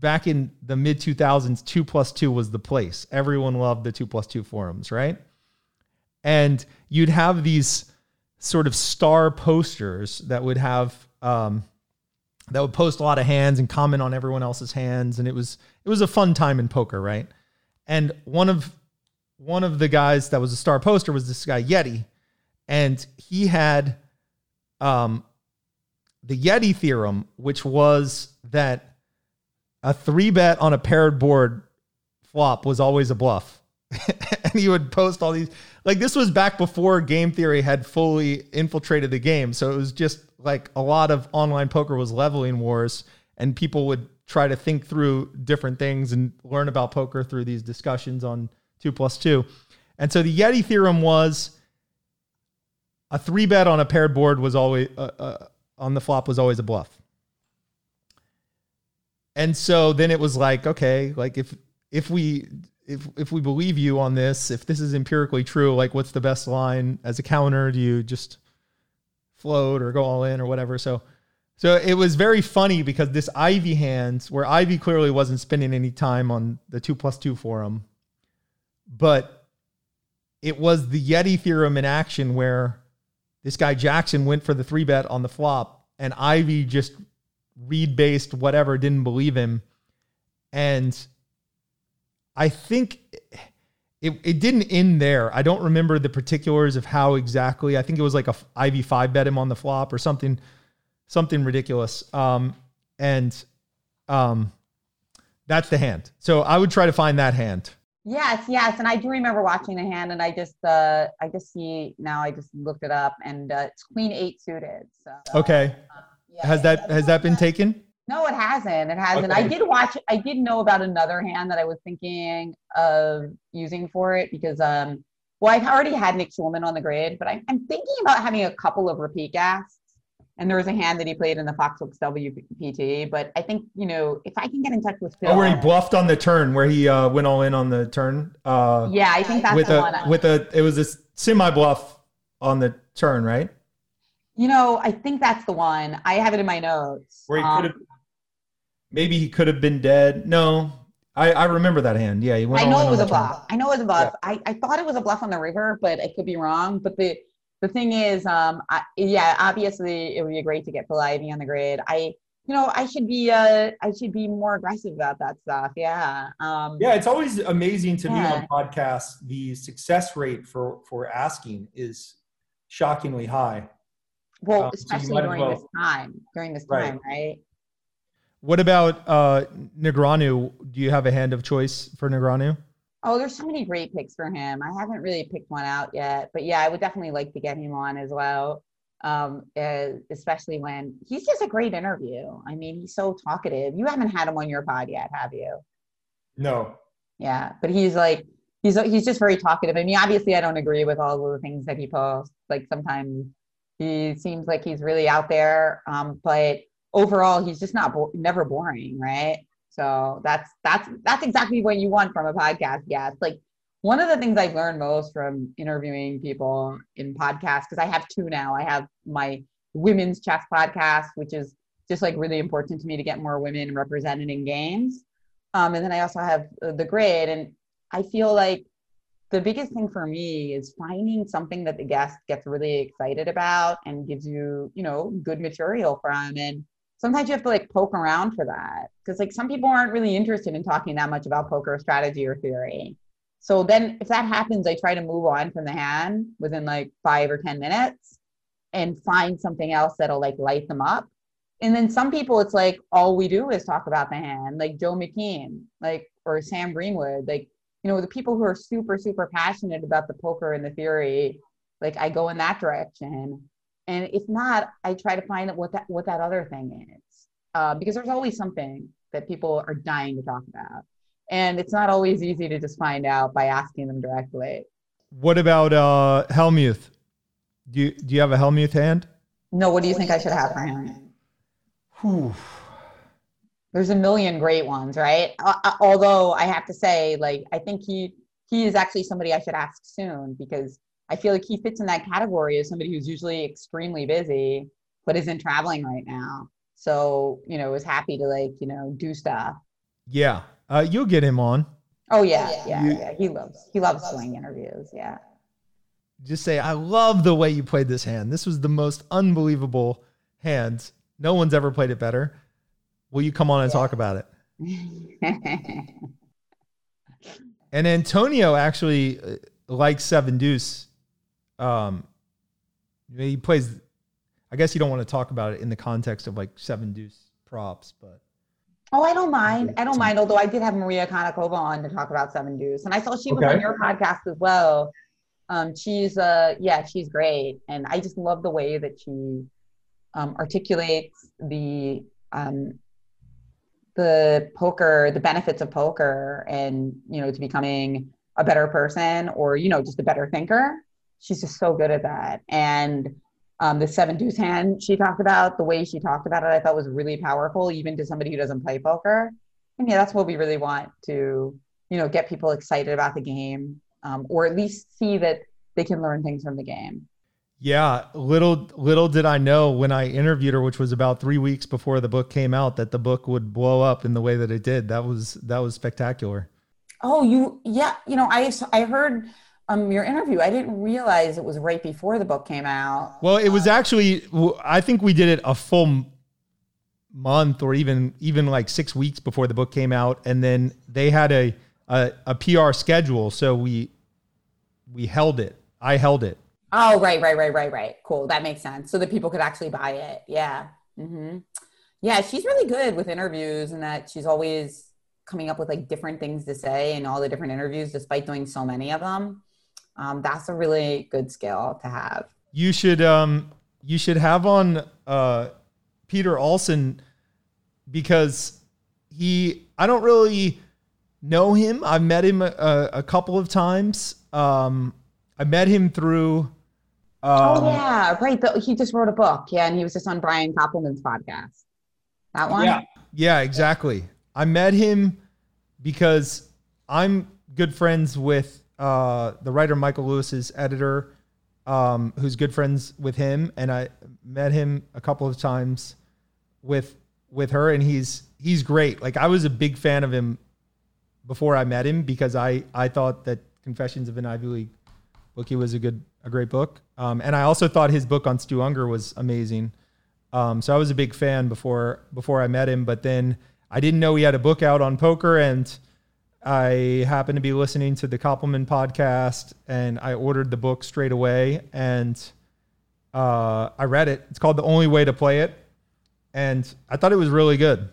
back in the mid 2000s, two plus two was the place. Everyone loved the two plus two forums, right? And you'd have these sort of star posters that would have um, that would post a lot of hands and comment on everyone else's hands, and it was it was a fun time in poker, right? And one of one of the guys that was a star poster was this guy Yeti, and he had um, the Yeti theorem, which was that a three bet on a paired board flop was always a bluff. and he would post all these like this was back before game theory had fully infiltrated the game. So it was just like a lot of online poker was leveling wars and people would try to think through different things and learn about poker through these discussions on two plus two. And so the Yeti theorem was a three bet on a paired board was always uh, uh, on the flop was always a bluff. And so then it was like, okay, like if if we if if we believe you on this, if this is empirically true, like what's the best line as a counter? Do you just float or go all in or whatever? So so it was very funny because this Ivey hands, where Ivey clearly wasn't spending any time on the two plus two forum, but it was the Yeti theorem in action where this guy Jackson went for the three bet on the flop and Ivy just read based whatever didn't believe him. And I think it, it didn't end there. I don't remember the particulars of how exactly. I think it was like a Ivey five bet him on the flop or something, something ridiculous. Um, and um, that's the hand. So I would try to find that hand. Yes, yes, and I do remember watching the hand, and I just, uh, I just see now. I just looked it up, and uh, it's Queen Eight suited. So Okay. Yeah, Has that has that been taken? no, it hasn't. It hasn't. I did watch. I did know about another hand that I was thinking of using for it because, um, well, I've already had Nick Schulman on the grid, but I'm, I'm thinking about having a couple of repeat gasts. And there was a hand that he played in the Foxwoods WPT, but I think you know if I can get in touch with Phil. Oh, where he bluffed on the turn, where he uh, went all in on the turn. Uh, yeah, I think that's with the a one. with a it was a semi bluff on the turn, right? You know, I think that's the one. I have it in my notes. Where he Um, could have Maybe he could have been dead. No, I, I remember that hand. Yeah, he went. I know it was a bluff. I know it was a bluff. I, I thought it was a bluff on the river, but I could be wrong. But the the thing is, um, I, yeah, obviously it would be great to get Phil Ivey on the grid. I, you know, I should be uh, I should be more aggressive about that stuff. Yeah. Um, Yeah, it's always amazing to me on podcasts. The success rate for for asking is shockingly high. Well, Um, especially as during well- this time. During this Right. time, right? What about uh, Negreanu? Do you have a hand of choice for Negreanu? Oh, there's so many great picks for him. I haven't really picked one out yet, but yeah, I would definitely like to get him on as well. Um, uh, especially when he's just a great interview. I mean, he's so talkative. You haven't had him on your pod yet, have you? No, Yeah, but he's like he's he's just very talkative. I mean, obviously, I don't agree with all of the things that he posts. Like sometimes he seems like he's really out there, um, but overall, he's just not bo- never boring, right? So that's that's that's exactly what you want from a podcast guest. Like one of the things I've learned most from interviewing people in podcasts, because I have two now. I have my women's chess podcast, which is just like really important to me to get more women represented in games. Um, and then I also have uh, the grid, and I feel like the biggest thing for me is finding something that the guest gets really excited about and gives you, you know, good material from. And sometimes you have to like poke around for that because like some people aren't really interested in talking that much about poker strategy or theory. So then if that happens, I try to move on from the hand within like five or 10 minutes and find something else that'll like light them up. And then some people, it's like all we do is talk about the hand, like Joe McKeehen, like or Sam Greenwood, like you know the people who are super super passionate about the poker and the theory. Like I go in that direction, and if not, I try to find out what that what that other thing is, uh, because there's always something that people are dying to talk about, and it's not always easy to just find out by asking them directly. What about uh, Hellmuth? Do you do you have a Hellmuth hand? No, what do you think I should have for him? Whew. There's a million great ones, right? Uh, uh, although I have to say, like, I think he he is actually somebody I should ask soon because I feel like he fits in that category as somebody who's usually extremely busy but isn't traveling right now. So you know, is happy to like you know do stuff. Yeah, uh, you'll get him on. Oh yeah, yeah, yeah. yeah. He loves he loves swing interviews. Yeah. Just say, I love the way you played this hand. This was the most unbelievable hand. No one's ever played it better. Will you come on and talk about it? and Antonio actually uh, likes seven deuce. Um, he plays. I guess you don't want to talk about it in the context of like seven deuce props, but. Oh, I don't mind. I don't mind. Although I did have Maria Konnikova on to talk about seven deuce, and I saw she was okay. on your podcast as well. Um, she's uh, yeah, she's great, and I just love the way that she um, articulates the um, the poker, the benefits of poker, and you know, to becoming a better person or you know, just a better thinker. She's just so good at that. And um, the seven deuce hand she talked about, the way she talked about it, I thought was really powerful, even to somebody who doesn't play poker. And yeah, that's what we really want to, you know, get people excited about the game, um, or at least see that they can learn things from the game. Yeah, little little did I know when I interviewed her, which was about three weeks before the book came out, that the book would blow up in the way that it did. That was that was spectacular. Oh, you yeah, you know, I I heard um your interview. I didn't realize it was right before the book came out. Well, it was actually I think we did it a full month or even even like six weeks before the book came out, and then they had a a, a PR schedule, so we we held it. I held it Oh, right, right, right, right, right. Cool. That makes sense. So that people could actually buy it. Yeah. Mm-hmm. Yeah, she's really good with interviews and that she's always coming up with like different things to say in all the different interviews, despite doing so many of them. Um, that's a really good skill to have. You should um, you should have on uh, Peter Alson because he I don't really know him. I've met him a, a couple of times. Um, I met him through um, oh yeah, right. The, he just wrote a book. Yeah, and he was just on Brian Koppelman's podcast. That one. Yeah, yeah, exactly. I met him because I'm good friends with uh, the writer Michael Lewis's editor, um, who's good friends with him, and I met him a couple of times with with her, and he's he's great. Like I was a big fan of him before I met him because I I thought that Confessions of an Ivy League Bookie was a good a great book. Um, and I also thought his book on Stu Ungar was amazing. Um, so I was a big fan before before I met him, but then I didn't know he had a book out on poker, and I happened to be listening to the Koppelman podcast, and I ordered the book straight away, and uh, I read it. It's called The Only Way to Play It, and I thought it was really good.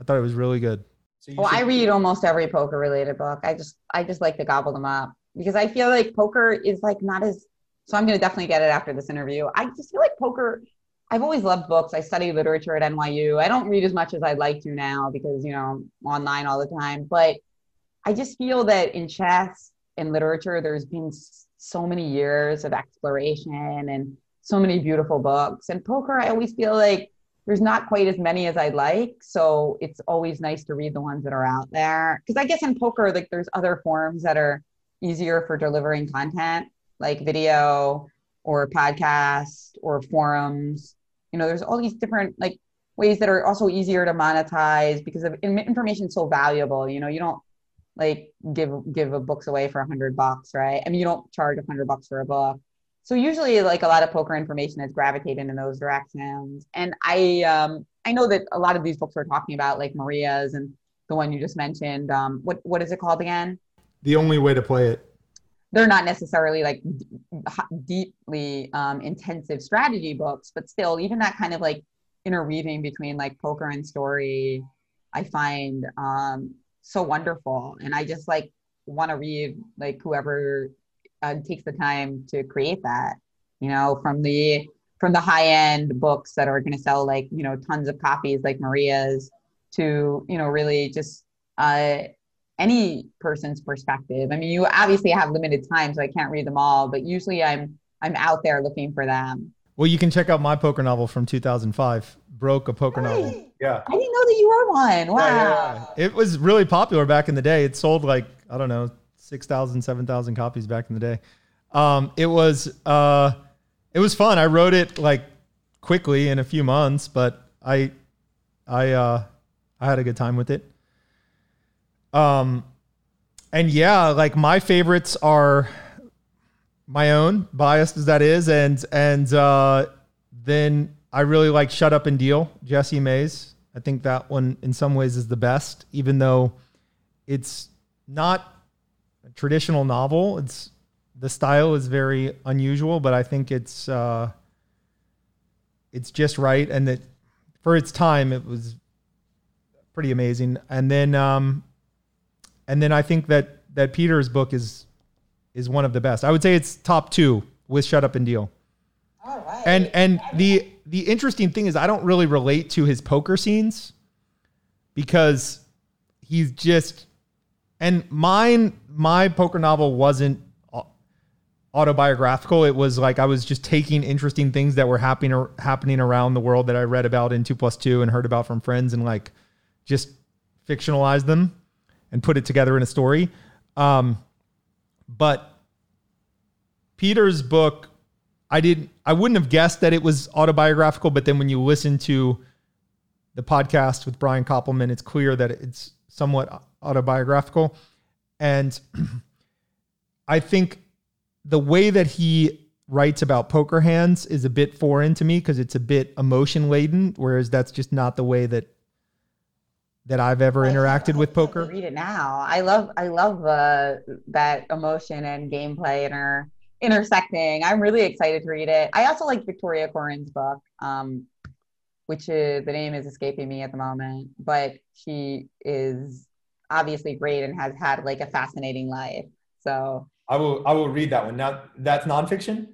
I thought it was really good. So well, I read almost every poker related book. I just I just like to gobble them up because I feel like poker is like not as so I'm going to definitely get it after this interview. I just feel like poker. I've always loved books. I study literature at NYU. I don't read as much as I'd like to now because you know I'm online all the time. But I just feel that in chess and literature, there's been so many years of exploration and so many beautiful books. And poker, I always feel like there's not quite as many as I'd like. So it's always nice to read the ones that are out there. Because I guess in poker, like there's other forms that are easier for delivering content like video or podcast or forums. You know, there's all these different like ways that are also easier to monetize because of information so valuable. You know, you don't like give give a books away for a hundred bucks, right? I mean, you don't charge a hundred bucks for a book. So usually, like a lot of poker information is gravitating in those directions. And I, um, I know that a lot of these books we're talking about, like Maria's and the one you just mentioned. Um, what what is it called again? The only way to play it. They're not necessarily like d- deeply um, intensive strategy books, but still, even that kind of like interweaving between like poker and story, I find um, so wonderful, and I just like want to read like whoever uh, takes the time to create that. You know, from the from the high end books that are going to sell like you know tons of copies like maria's to you know really just uh, any person's perspective i mean you obviously have limited time so i can't read them all but usually i'm i'm out there looking for them Well, you can check out my poker novel from 2005, Broke a Poker Novel. Yeah. i didn't know that you were one wow yeah, It was really popular back in the day. It sold like, I don't know, 6,000, 7,000 copies back in the day. Um, it was uh, it was fun. I wrote it like quickly in a few months, but I I uh, I had a good time with it. Um, and yeah, like my favorites are my own, biased as that is, and and uh, then I really like Shut Up and Deal, Jesse May's. I think that one in some ways is the best, even though it's not a traditional novel. It's the style is very unusual, but I think it's uh, it's just right, and that for its time it was pretty amazing. And then um, and then I think that that Peter's book is is one of the best. I would say it's top two with Shut Up and Deal. All right. And and the the interesting thing is I don't really relate to his poker scenes because he's just and mine my poker novel wasn't autobiographical it was like i was just taking interesting things that were happening happening around the world that i read about in 2 plus 2 and heard about from friends and like just fictionalized them and put it together in a story um, but peter's book I didn't I wouldn't have guessed that it was autobiographical, but then when you listen to the podcast with Brian Koppelman, it's clear that it's somewhat autobiographical. And I think the way that he writes about poker hands is a bit foreign to me because it's a bit emotion laden, whereas that's just not the way that that I've ever I- interacted with poker. read it now. I love i love uh, that emotion and gameplay inter intersecting. I'm really excited to read it. I also like victoria coren's book um, which is the name is escaping me at the moment but she is obviously great and has had like a fascinating life. So I will I will read that one. Now that's nonfiction.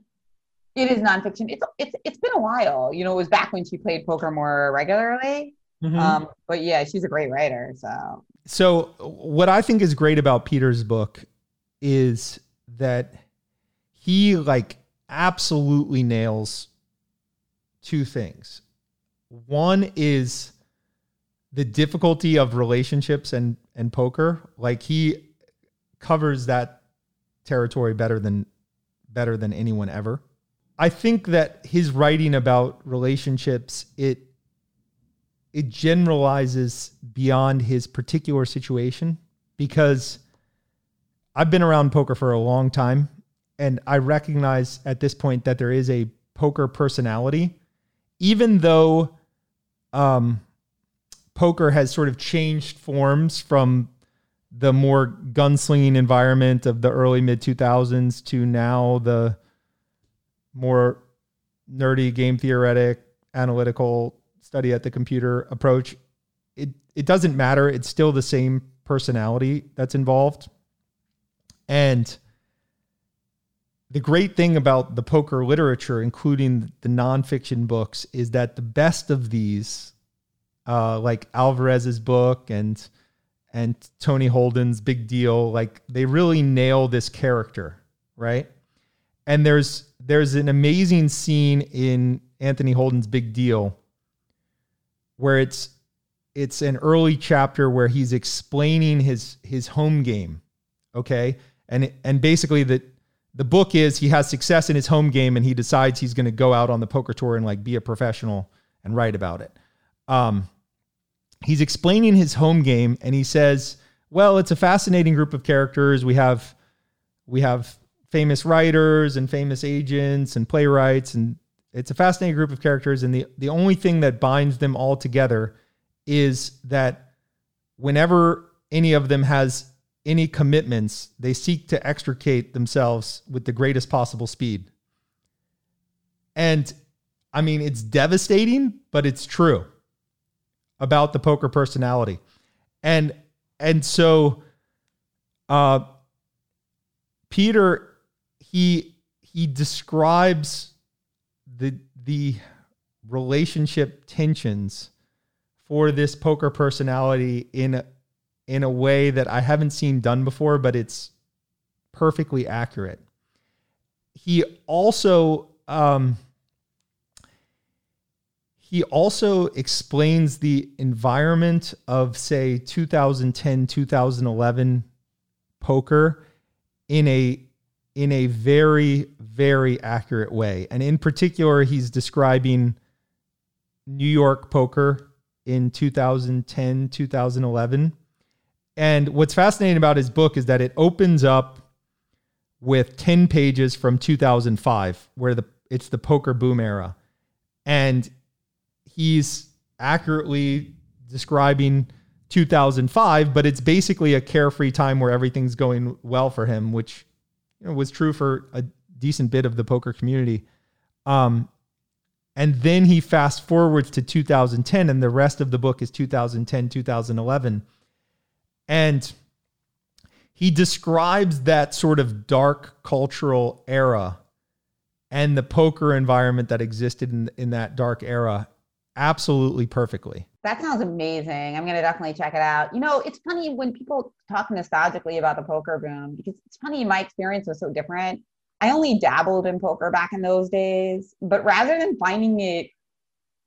it is nonfiction. It's it's it's been a while. You know it was back when she played poker more regularly Mhm. um, but yeah she's a great writer so So, what I think is great about Peter's book is that he like absolutely nails two things. One is the difficulty of relationships and and poker. Like he covers that territory better than better than anyone ever. I think that his writing about relationships it it generalizes beyond his particular situation because I've been around poker for a long time and I recognize at this point that there is a poker personality. Even though um poker has sort of changed forms from the more gunslinging environment of the early mid 2000s to now the more nerdy game theoretic analytical study at the computer approach it it doesn't matter. It's still the same personality that's involved. And the great thing about the poker literature including the nonfiction books is that the best of these uh, like alvarez's book and and tony holden's big deal like they really nail this character right? And there's there's an amazing scene in anthony holden's big deal where it's it's an early chapter where he's explaining his his home game okay? And and basically the the book is he has success in his home game and he decides he's going to go out on the poker tour and like be a professional and write about it. Um he's explaining his home game and he says well it's a fascinating group of characters. We have we have famous writers and famous agents and playwrights and it's a fascinating group of characters, and the the only thing that binds them all together is that whenever any of them has any commitments, they seek to extricate themselves with the greatest possible speed. And I mean, it's devastating, but it's true about the poker personality. And and so uh Peter he he describes the the relationship tensions for this poker personality in in a way that I haven't seen done before, but it's perfectly accurate. He also um, he also explains the environment of say 2010 2011 poker in a in a very very accurate way and in particular he's describing New York poker in 2010 2011 and what's fascinating about his book is that it opens up with 10 pages from 2005 where the it's the poker boom era. And he's accurately describing 2005, but it's basically a carefree time where everything's going well for him, which you know, was true for a decent bit of the poker community. Um, and then he fast forwards to 2010, and the rest of the book is 2010, 2011. And he describes that sort of dark cultural era and the poker environment that existed in, in that dark era absolutely perfectly. That sounds amazing. I'm going to definitely check it out. You know, it's funny when people talk nostalgically about the poker boom because it's funny, my experience was so different. I only dabbled in poker back in those days, but rather than finding it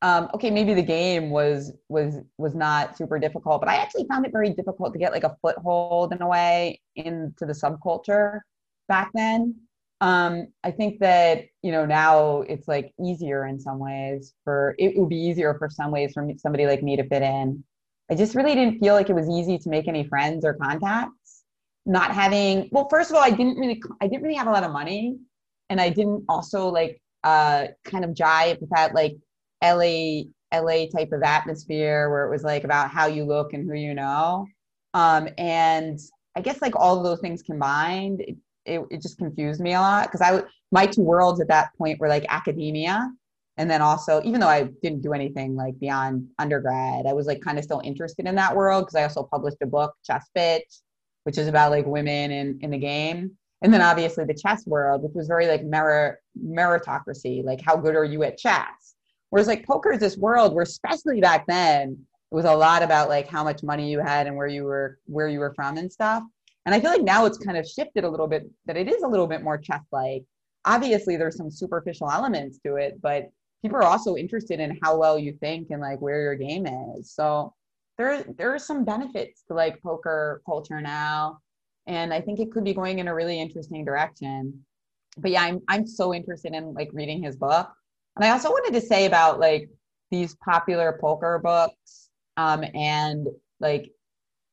um, okay, maybe the game was was was not super difficult, but I actually found it very difficult to get like a foothold in a way into the subculture back then. Um, I think that you know now it's like easier in some ways for it would be easier for some ways for somebody like me to fit in. I just really didn't feel like it was easy to make any friends or contacts. Not having well, first of all, I didn't really I didn't really have a lot of money, and I didn't also like uh kind of jive with that like LA LA type of atmosphere where it was like about how you look and who you know. Um, and I guess like all of those things combined, it, it, it just confused me a lot. Because I my two worlds at that point were like academia and then also even though I didn't do anything like beyond undergrad, I was like kind of still interested in that world because I also published a book, Chess Bitch, which is about like women in in the game. And then obviously the chess world, which was very like merit meritocracy, like how good are you at chess? Whereas like poker is this world where especially back then, it was a lot about like how much money you had and where you were where you were from and stuff. And I feel like now it's kind of shifted a little bit that it is a little bit more chess like. Obviously there's some superficial elements to it, but people are also interested in how well you think and like where your game is. So there there are some benefits to like poker culture now. And I think it could be going in a really interesting direction. But yeah, I'm I'm so interested in like reading his book and I also wanted to say about like these popular poker books um, and like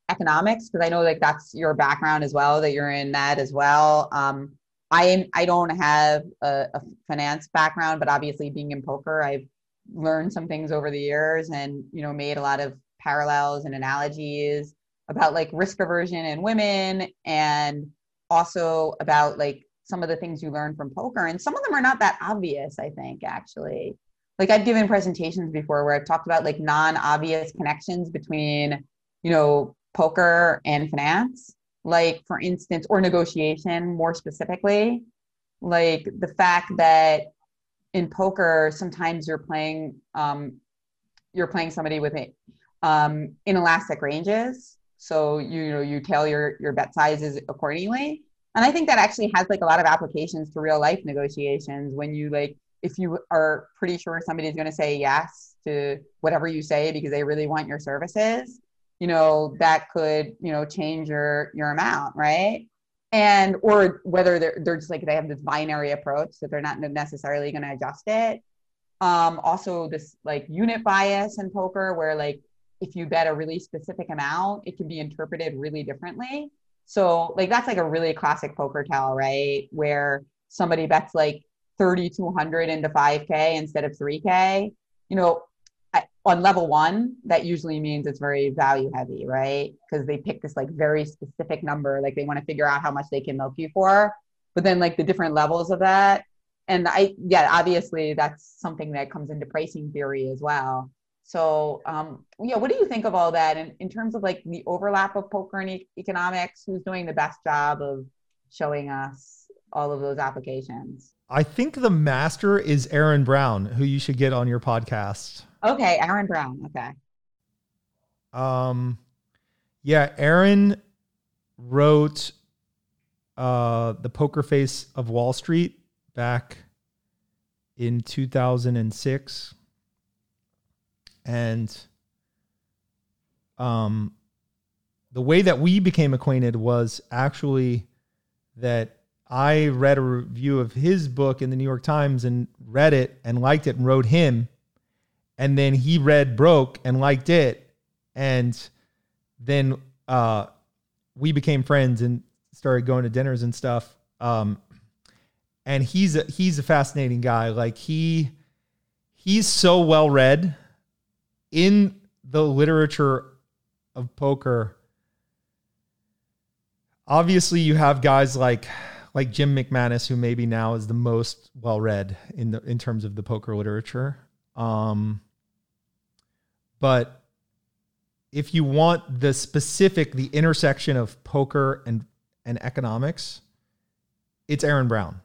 economics because I know like that's your background as well that you're in that as well. Um, I am I don't have a, a finance background, but obviously being in poker, I've learned some things over the years and you know made a lot of parallels and analogies about like risk aversion in women and also about like some of the things you learn from poker. And some of them are not that obvious i think actually. Like i've given presentations before where i've talked about like non-obvious connections between you know poker and finance. Like for instance or negotiation more specifically. Like the fact that in poker sometimes you're playing um, you're playing somebody with a, um, inelastic ranges. So you know you tailor your, your bet sizes accordingly. And i think that actually has like a lot of applications to real life negotiations when you like if you are pretty sure somebody's going to say yes to whatever you say because they really want your services you know that could you know change your your amount right? And or whether they're, they're just like they have this binary approach that they're not necessarily going to adjust it. Um also this like unit bias in poker where like if you bet a really specific amount it can be interpreted really differently so like that's like a really classic poker tell, right? Where somebody bets like 3,200 into 5K instead of 3K, you know, I, on level one, that usually means it's very value heavy, right? Because they pick this like very specific number, like they want to figure out how much they can milk you for. But then like the different levels of that, and I yeah, obviously that's something that comes into pricing theory as well. So um, yeah, what do you think of all that? And in terms of like the overlap of poker and e- economics, who's doing the best job of showing us all of those applications? I think the master is Aaron Brown, who you should get on your podcast. Okay, Aaron Brown. Okay. Um, yeah, Aaron wrote uh, the Poker Face of Wall Street back in 2006, and um, the way that we became acquainted was actually that I read a review of his book in the New York Times and read it and liked it and wrote him. And then he read broke and liked it. And then uh we became friends and started going to dinners and stuff. Um and he's a he's a fascinating guy. Like he he's so well read in the literature of poker obviously you have guys like like Jim McManus who maybe now is the most well read in the in terms of the poker literature um, but if you want the specific, the intersection of poker and and economics, it's Aaron Brown.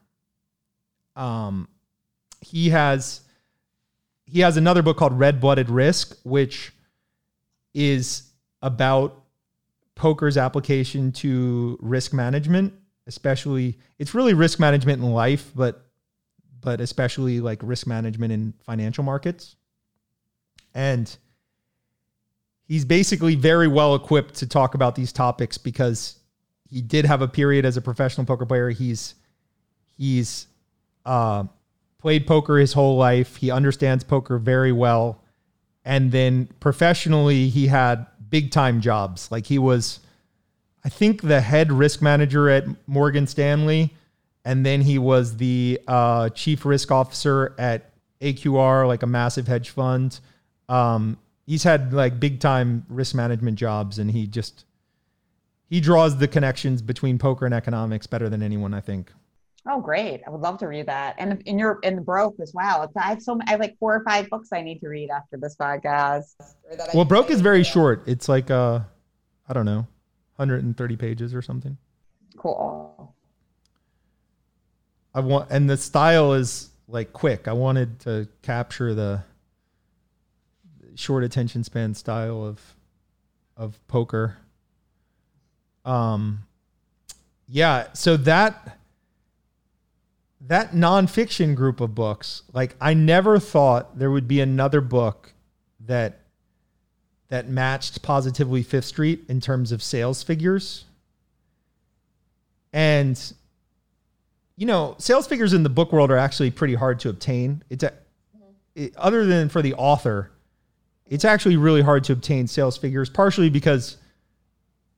Um, he has he has another book called Red Blooded Risk, which is about poker's application to risk management, especially it's really risk management in life, but but especially like risk management in financial markets. And he's basically very well equipped to talk about these topics because he did have a period as a professional poker player. He's he's uh, played poker his whole life. He understands poker very well. And then professionally, he had big time jobs. Like he was, I think, the head risk manager at Morgan Stanley and then he was the uh, chief risk officer at AQR, like a massive hedge fund. Um, he's had like big time risk management jobs, and he just he draws the connections between poker and economics better than anyone, I think. Oh, great! I would love to read that, and in your in the broke as well. It's, I have so I have like four or five books I need to read after this podcast. Well, broke is very short. It's like uh, I don't know, 130 pages or something. Cool. I want, and the style is like quick. I wanted to capture the short attention span style of of poker. Um, yeah. So that that nonfiction group of books, like I never thought there would be another book that that matched positively Fifth Street in terms of sales figures. And you know, sales figures in the book world are actually pretty hard to obtain. It's a, it, other than for the author, it's actually really hard to obtain sales figures, partially because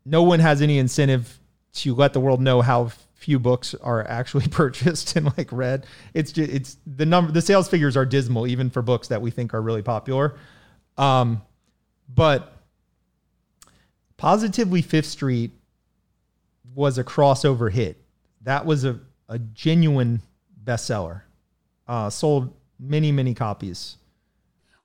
no one has any incentive to let the world know how few books are actually purchased and like read. It's just, it's the number the sales figures are dismal even for books that we think are really popular. Um, but positively Fifth Street was a crossover hit. That was a a genuine bestseller. Uh, sold many many copies.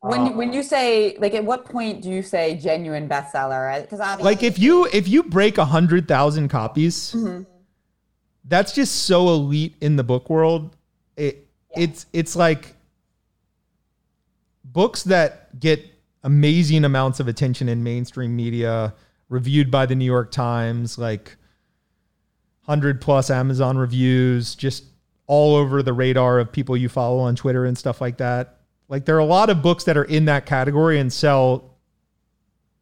When when you say like, at what point do you say genuine bestseller? Because like if you if you break a hundred thousand copies, mm-hmm. That's just so elite in the book world. It yeah. it's it's like books that get amazing amounts of attention in mainstream media, reviewed by the New York Times, like 100 plus Amazon reviews, just all over the radar of people you follow on Twitter and stuff like that. Like there are a lot of books that are in that category and sell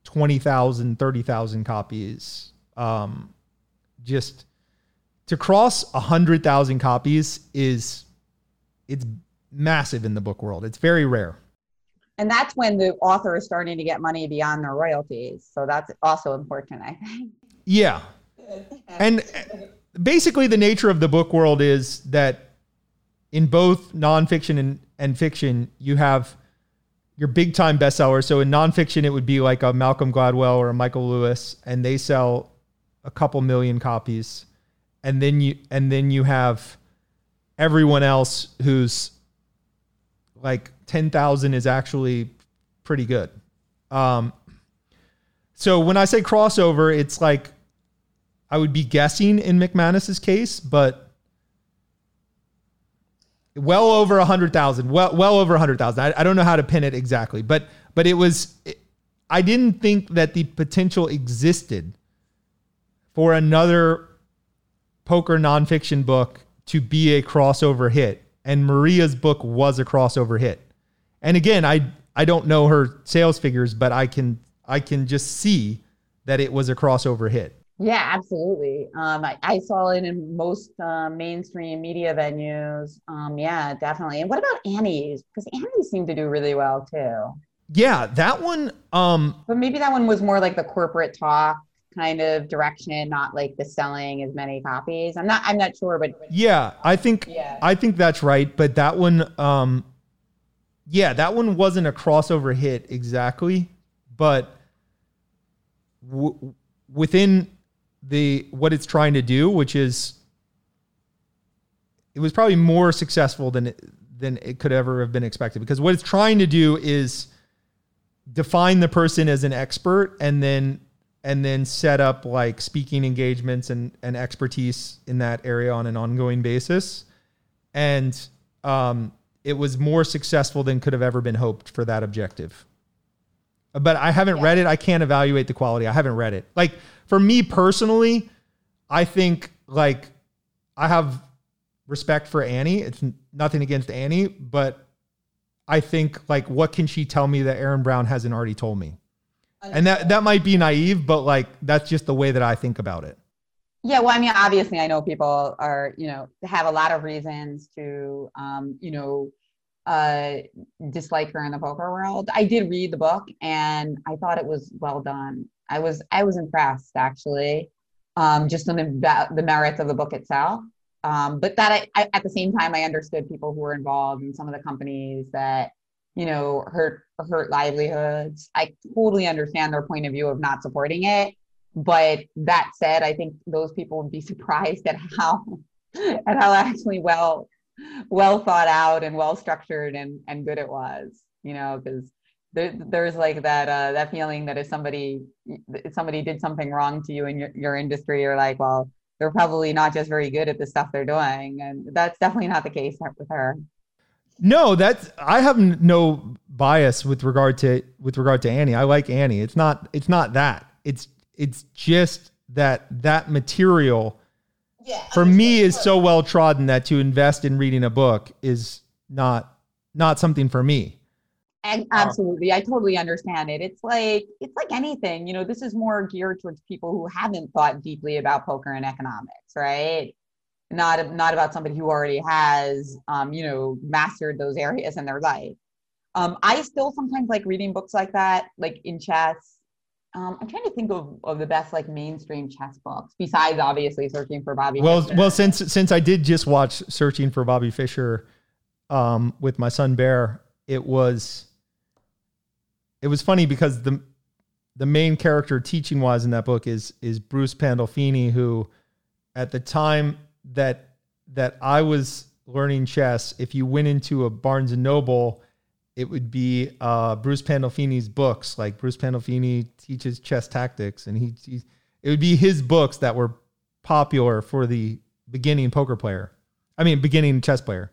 20,000, 30,000 copies. Um, just to cross 100,000 copies is it's massive in the book world. It's very rare. And that's when the author is starting to get money beyond their royalties. So that's also important, I think. Yeah. And basically the nature of the book world is that in both nonfiction and, and fiction, you have your big time bestseller. So in nonfiction, it would be like a Malcolm Gladwell or a Michael Lewis, and they sell a couple million copies. And then you and then you have everyone else who's like ten thousand is actually pretty good. Um, so when I say crossover, it's like I would be guessing in McManus's case, but well over a hundred thousand, well, well over a hundred thousand. I, I don't know how to pin it exactly, but, but it was, I didn't think that the potential existed for another poker nonfiction book to be a crossover hit. And Maria's book was a crossover hit. And again, I, I don't know her sales figures, but I can, I can just see that it was a crossover hit. Yeah, absolutely. Um, I, I saw it in most uh, mainstream media venues. Um, yeah, definitely. And what about Annie's? Because Annie's seemed to do really well too. Yeah, that one. Um, but maybe that one was more like the corporate talk kind of direction, not like the selling as many copies. I'm not. I'm not sure, but yeah, I think. Yeah. I think that's right. But that one. Um, yeah, that one wasn't a crossover hit exactly, but w- within the what it's trying to do, which is it was probably more successful than it, than it could ever have been expected because what it's trying to do is define the person as an expert and then and then set up like speaking engagements and, and expertise in that area on an ongoing basis and um, it was more successful than could have ever been hoped for that objective but i haven't yeah. read it i can't evaluate the quality i haven't read it like for me personally, I think like I have respect for Annie. It's nothing against Annie, but I think like what can she tell me that Aaron Brown hasn't already told me? And that that might be naive, but like that's just the way that I think about it. Yeah, well, I mean, obviously, I know people are, you know, have a lot of reasons to, um, you know, uh, dislike her in the poker world. I did read the book, and I thought it was well done. I was I was impressed actually, um, just on the the merits of the book itself. Um, but that I, I, at the same time I understood people who were involved in some of the companies that you know hurt hurt livelihoods. I totally understand their point of view of not supporting it. But that said, I think those people would be surprised at how at how actually well well thought out and well structured and and good it was. You know, because there, there's like that uh, that feeling that if somebody if somebody did something wrong to you in your, your industry, you're like, well, they're probably not just very good at the stuff they're doing, and that's definitely not the case with her. No, that's I have no bias with regard to with regard to Annie. I like Annie. It's not it's not that. It's it's just that that material yeah, for me is so well trodden that to invest in reading a book is not not something for me. And um, absolutely, I totally understand it. It's like it's like anything, you know. This is more geared towards people who haven't thought deeply about poker and economics, right? Not not about somebody who already has, um, you know, mastered those areas in their life. Um, I still sometimes like reading books like that, like in chess. Um, I'm trying to think of, of the best like mainstream chess books besides obviously searching for Bobby. Well, Fischer. well, since since I did just watch Searching for Bobby Fischer um, with my son Bear, it was it was funny because the the main character teaching wise in that book is is Bruce Pandolfini, who at the time that that I was learning chess, if you went into a Barnes and Noble, it would be uh, Bruce Pandolfini's books. Like Bruce Pandolfini teaches chess tactics, and he, it would be his books that were popular for the beginning poker player. I mean, beginning chess player.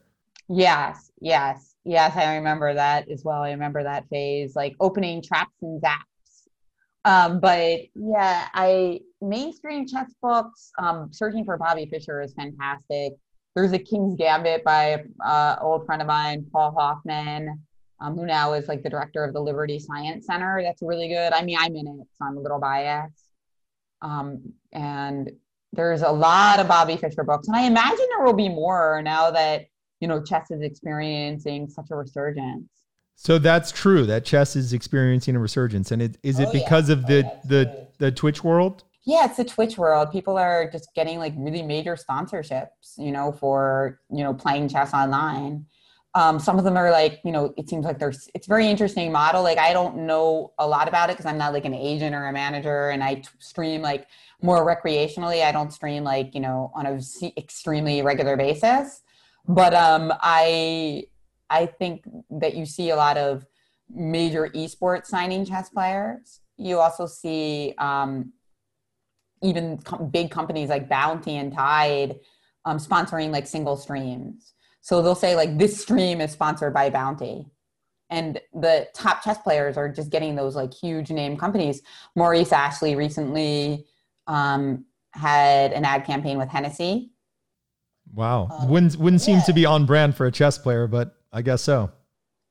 Yes, yes. Yes, I remember that as well. I remember that phase, like opening traps and zaps. Um, but yeah, I mainstream chess books. Um, searching for Bobby Fischer is fantastic. There's a King's Gambit by uh, old friend of mine, Paul Hoffman, um, who now is like the director of the Liberty Science Center. That's really good. I mean, I'm in it, so I'm a little biased. Um, and there's a lot of Bobby Fischer books, and I imagine there will be more now that you know, chess is experiencing such a resurgence. So that's true that chess is experiencing a resurgence, and it, is it oh, because yeah. of the oh, the the Twitch world? yeah, it's the Twitch world. People are just getting like really major sponsorships, you know, for you know playing chess online. Um, some of them are like, you know, it seems like there's it's very interesting model. Like I don't know a lot about it because I'm not like an agent or a manager, and I t- stream like more recreationally. I don't stream like you know on a extremely regular basis, but um, I I think that you see a lot of major esports signing chess players. You also see um, even com- big companies like Bounty and Tide um, sponsoring like single streams. So they'll say like this stream is sponsored by Bounty. And the top chess players are just getting those like huge name companies. Maurice Ashley recently um, had an ad campaign with Hennessy. Wow, um, wouldn't wouldn't yeah. seem to be on brand for a chess player, but I guess so.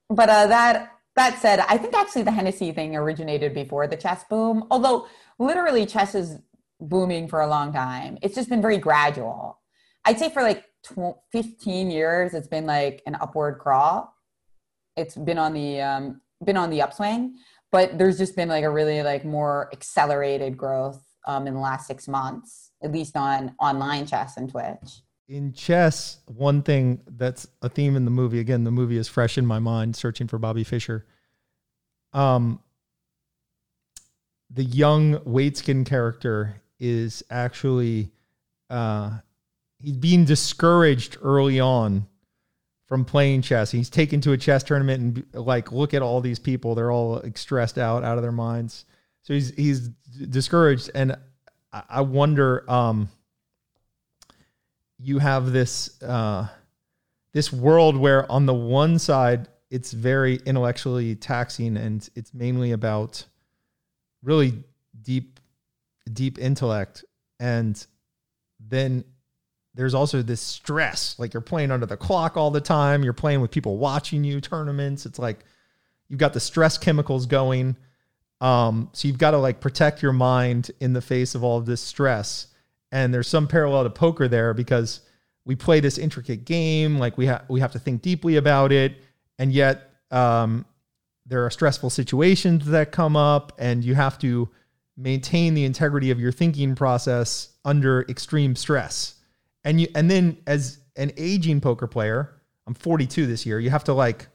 But uh, that that said, I think actually the Hennessy thing originated before the chess boom. Although literally chess is booming for a long time. It's just been very gradual. I'd say for like 15 years, it's been like an upward crawl. It's been on the um, been on the upswing, but there's just been like a really like more accelerated growth um, in the last six months, at least on online chess and Twitch. In chess, one thing that's a theme in the movie. Again, the movie is fresh in my mind. Searching for Bobby Fischer. Um, the young Waitzkin character is actually uh, he's being discouraged early on from playing chess. He's taken to a chess tournament and like look at all these people; they're all stressed out, out of their minds. So he's he's discouraged, and I wonder. Um, you have this uh, this world where on the one side it's very intellectually taxing and it's mainly about really deep deep intellect. And then there's also this stress like you're playing under the clock all the time you're playing with people watching you tournaments. It's like you've got the stress chemicals going. Um, so you've got to like protect your mind in the face of all of this stress and there's some parallel to poker there because we play this intricate game like we have we have to think deeply about it and yet um, there are stressful situations that come up and you have to maintain the integrity of your thinking process under extreme stress. And you and then as an aging poker player, I'm 42 this year, you have to like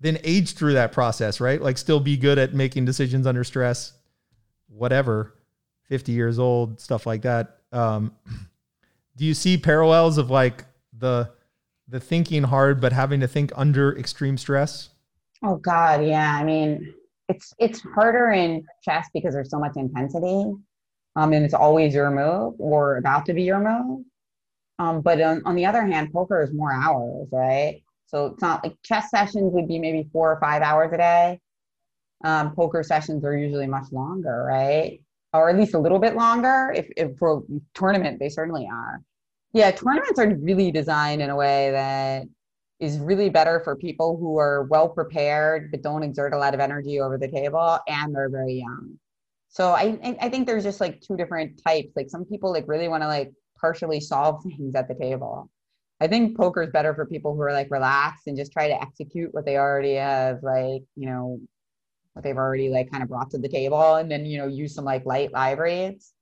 then age through that process, right? Like still be good at making decisions under stress, whatever, 50 years old, stuff like that. Um, do you see parallels of like the the thinking hard but having to think under extreme stress? Oh God, yeah. I mean, it's it's harder in chess because there's so much intensity, um, and it's always your move or about to be your move. Um, but on, on the other hand, poker is more hours, right? So it's not like chess sessions would be maybe four or five hours a day. Um, poker sessions are usually much longer, right? Or at least a little bit longer. If, if for tournament, they certainly are. Yeah, tournaments are really designed in a way that is really better for people who are well prepared but don't exert a lot of energy over the table and they're very young. So I I think there's just like two different types. Like some people like really want to like partially solve things at the table. I think poker is better for people who are like relaxed and just try to execute what they already have like, you know, what they've already like kind of brought to the table and then, you know, use some like light reads.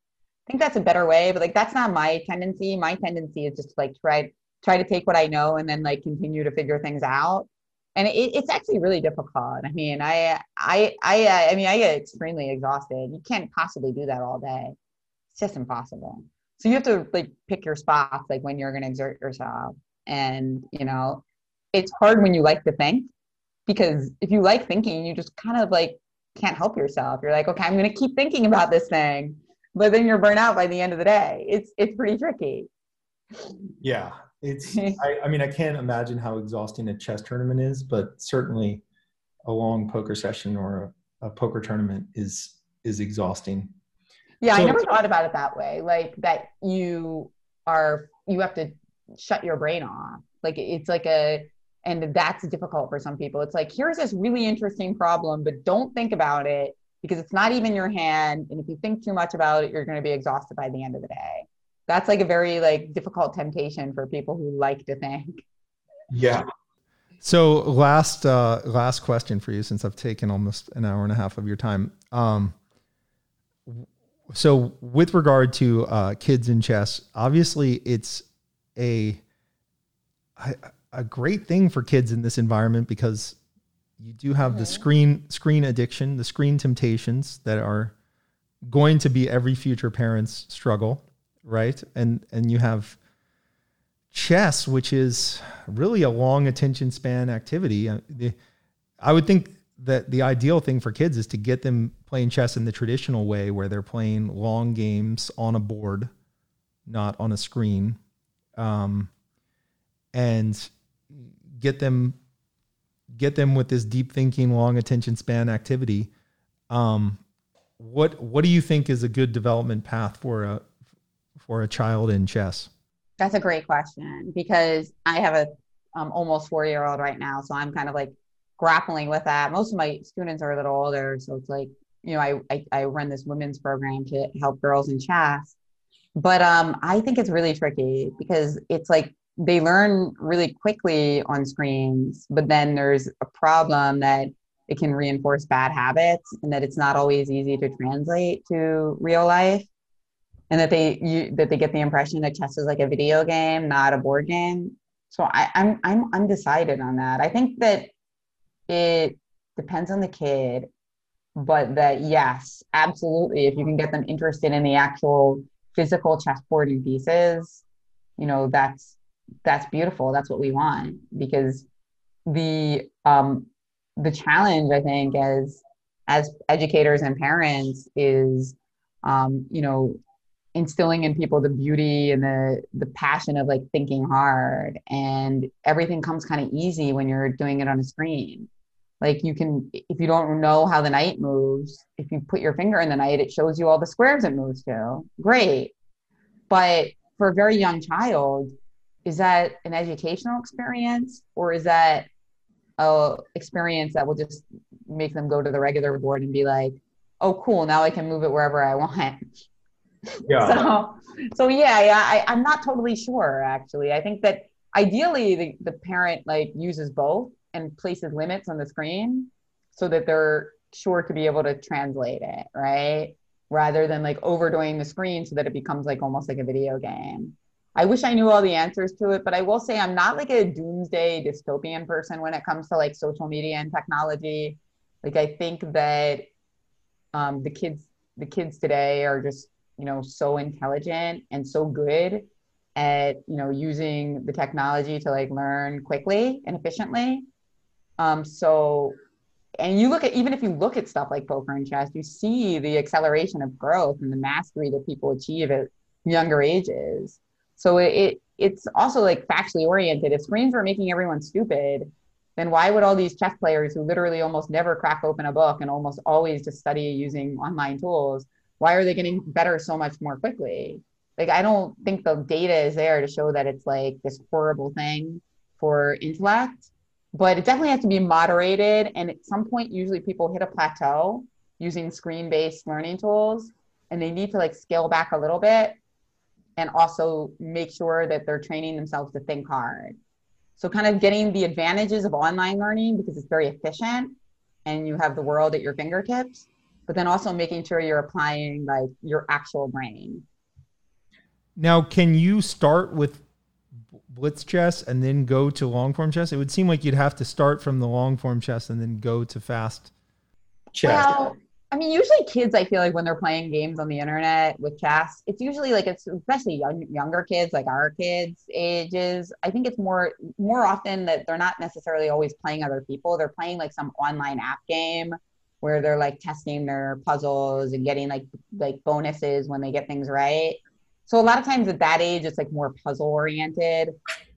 I think that's a better way, but like that's not my tendency. My tendency is just like try try to take what I know and then like continue to figure things out. And it, it's actually really difficult. I mean, I, I, I, I mean, I get extremely exhausted. You can't possibly do that all day. It's just impossible. So you have to like pick your spots, like when you're going to exert yourself. And, you know, it's hard when you like to think because if you like thinking, you just kind of like can't help yourself. You're like, okay, I'm going to keep thinking about this thing, but then you're burnt out by the end of the day. It's, it's pretty tricky. Yeah, it's I, I, mean i can't imagine how exhausting a chess tournament is but certainly a long poker session or a, a poker tournament is is exhausting yeah so, i never thought about it that way like that you are you have to shut your brain off like it's like a and that's difficult for some people it's like here's this really interesting problem but don't think about it because it's not even your hand and if you think too much about it you're going to be exhausted by the end of the day that's like a very like difficult temptation for people who like to think. Yeah. So last uh last question for you since I've taken almost an hour and a half of your time. Um so with regard to uh, kids in chess, obviously it's a, a a great thing for kids in this environment because you do have the screen screen addiction, the screen temptations that are going to be every future parent's struggle, right? And and you have chess, which is really a long attention span activity. Uh, I would think that the ideal thing for kids is to get them playing chess in the traditional way, where they're playing long games on a board, not on a screen, um, and get them get them with this deep thinking, long attention span activity. Um, what what do you think is a good development path for a for a child in chess? That's a great question because I have a um, almost four year old right now, so I'm kind of like grappling with that. Most of my students are a little older, so it's like you know I I, I run this women's program to help girls in chess, but um I think it's really tricky because it's like they learn really quickly on screens, but then there's a problem that it can reinforce bad habits and that it's not always easy to translate to real life and that they you, that they get the impression that chess is like a video game not a board game so I, I'm I'm undecided on that. I think that it depends on the kid, but that yes, absolutely, if you can get them interested in the actual physical chessboard and pieces, you know that's that's beautiful. That's what we want because the um the challenge I think as as educators and parents is um you know instilling in people the beauty and the the passion of like thinking hard. And everything comes kind of easy when you're doing it on a screen. Like you can if you don't know how the knight moves if you put your finger in the knight it shows you all the squares it moves to. Great. But for a very young child is that an educational experience or is that a experience that will just make them go to the regular board and be like oh cool now i can move it wherever i want. Yeah. so so yeah yeah I, i'm not totally sure actually. I think that ideally the, the parent like uses both and places limits on the screen so that they're sure to be able to translate it right? Rather than like overdoing the screen so that it becomes like almost like a video game i wish i knew all the answers to it but i will say i'm not like a doomsday dystopian person when it comes to like social media and technology. Like i think that um, the kids the kids today are just you know so intelligent and so good at you know using the technology to like learn quickly and efficiently. Um so and you look at even if you look at stuff like poker and chess you see the acceleration of growth and the mastery that people achieve at younger ages so it, it it's also like factually oriented if screens were making everyone stupid then why would all these chess players who literally almost never crack open a book and almost always just study using online tools why are they getting better so much more quickly? Like, I don't think the data is there to show that it's like this horrible thing for intellect, but it definitely has to be moderated. And at some point, usually people hit a plateau using screen based learning tools and they need to like scale back a little bit and also make sure that they're training themselves to think hard. So, kind of getting the advantages of online learning because it's very efficient and you have the world at your fingertips but then also making sure you're applying like your actual brain. Now, can you start with blitz chess and then go to long form chess? It would seem like you'd have to start from the long form chess and then go to fast chess. Well, I mean, usually kids, I feel like when they're playing games on the internet with chess, it's usually like it's especially young, younger kids, like our kids' ages. I think it's more more often that they're not necessarily always playing other people. They're playing like some online app game where they're like testing their puzzles and getting like like bonuses when they get things right. So a lot of times at that age, it's like more puzzle oriented.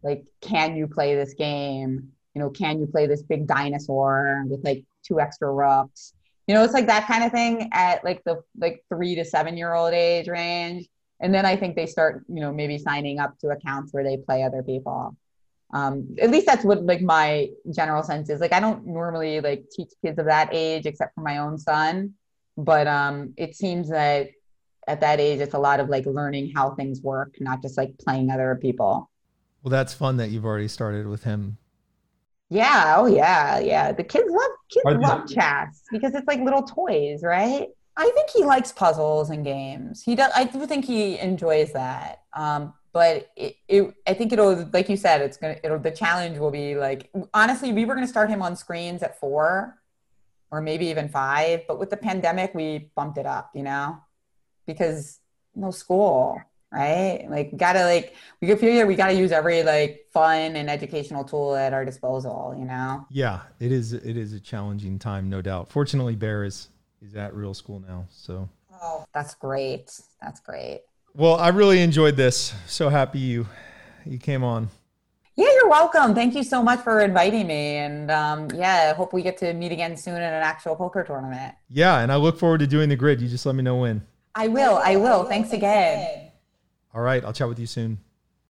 Like, can you play this game? You know, can you play this big dinosaur with like two extra rooks? You know, it's like that kind of thing at like the like three to seven year old age range. And then I think they start, you know, maybe signing up to accounts where they play other people. Um, at least that's what like my general sense is. Like i don't normally like teach kids of that age except for my own son. But um, it seems that at that age it's a lot of like learning how things work not just like playing other people. Well that's fun that you've already started with him yeah oh yeah yeah the kids love kids Are love chess because it's like little toys right I think he likes puzzles and games. He does. I do think he enjoys that. Um, but it, it, I think it'll, like you said, it's gonna. It'll. The challenge will be like. Honestly, we were gonna start him on screens at four, or maybe even five. But with the pandemic, we bumped it up. You know, because no school, right? Like, gotta like we could figure we gotta use every like fun and educational tool at our disposal. You know. Yeah, it is. It is a challenging time, no doubt. Fortunately, Bear is is at real school now, so. Oh, that's great. That's great. Well, I really enjoyed this. So happy you you came on. Yeah, you're welcome. Thank you so much for inviting me. And um, yeah, I hope we get to meet again soon in an actual poker tournament. Yeah, and I look forward to doing the grid. You just let me know when. I will. I will. Thanks again. All right, I'll chat with you soon.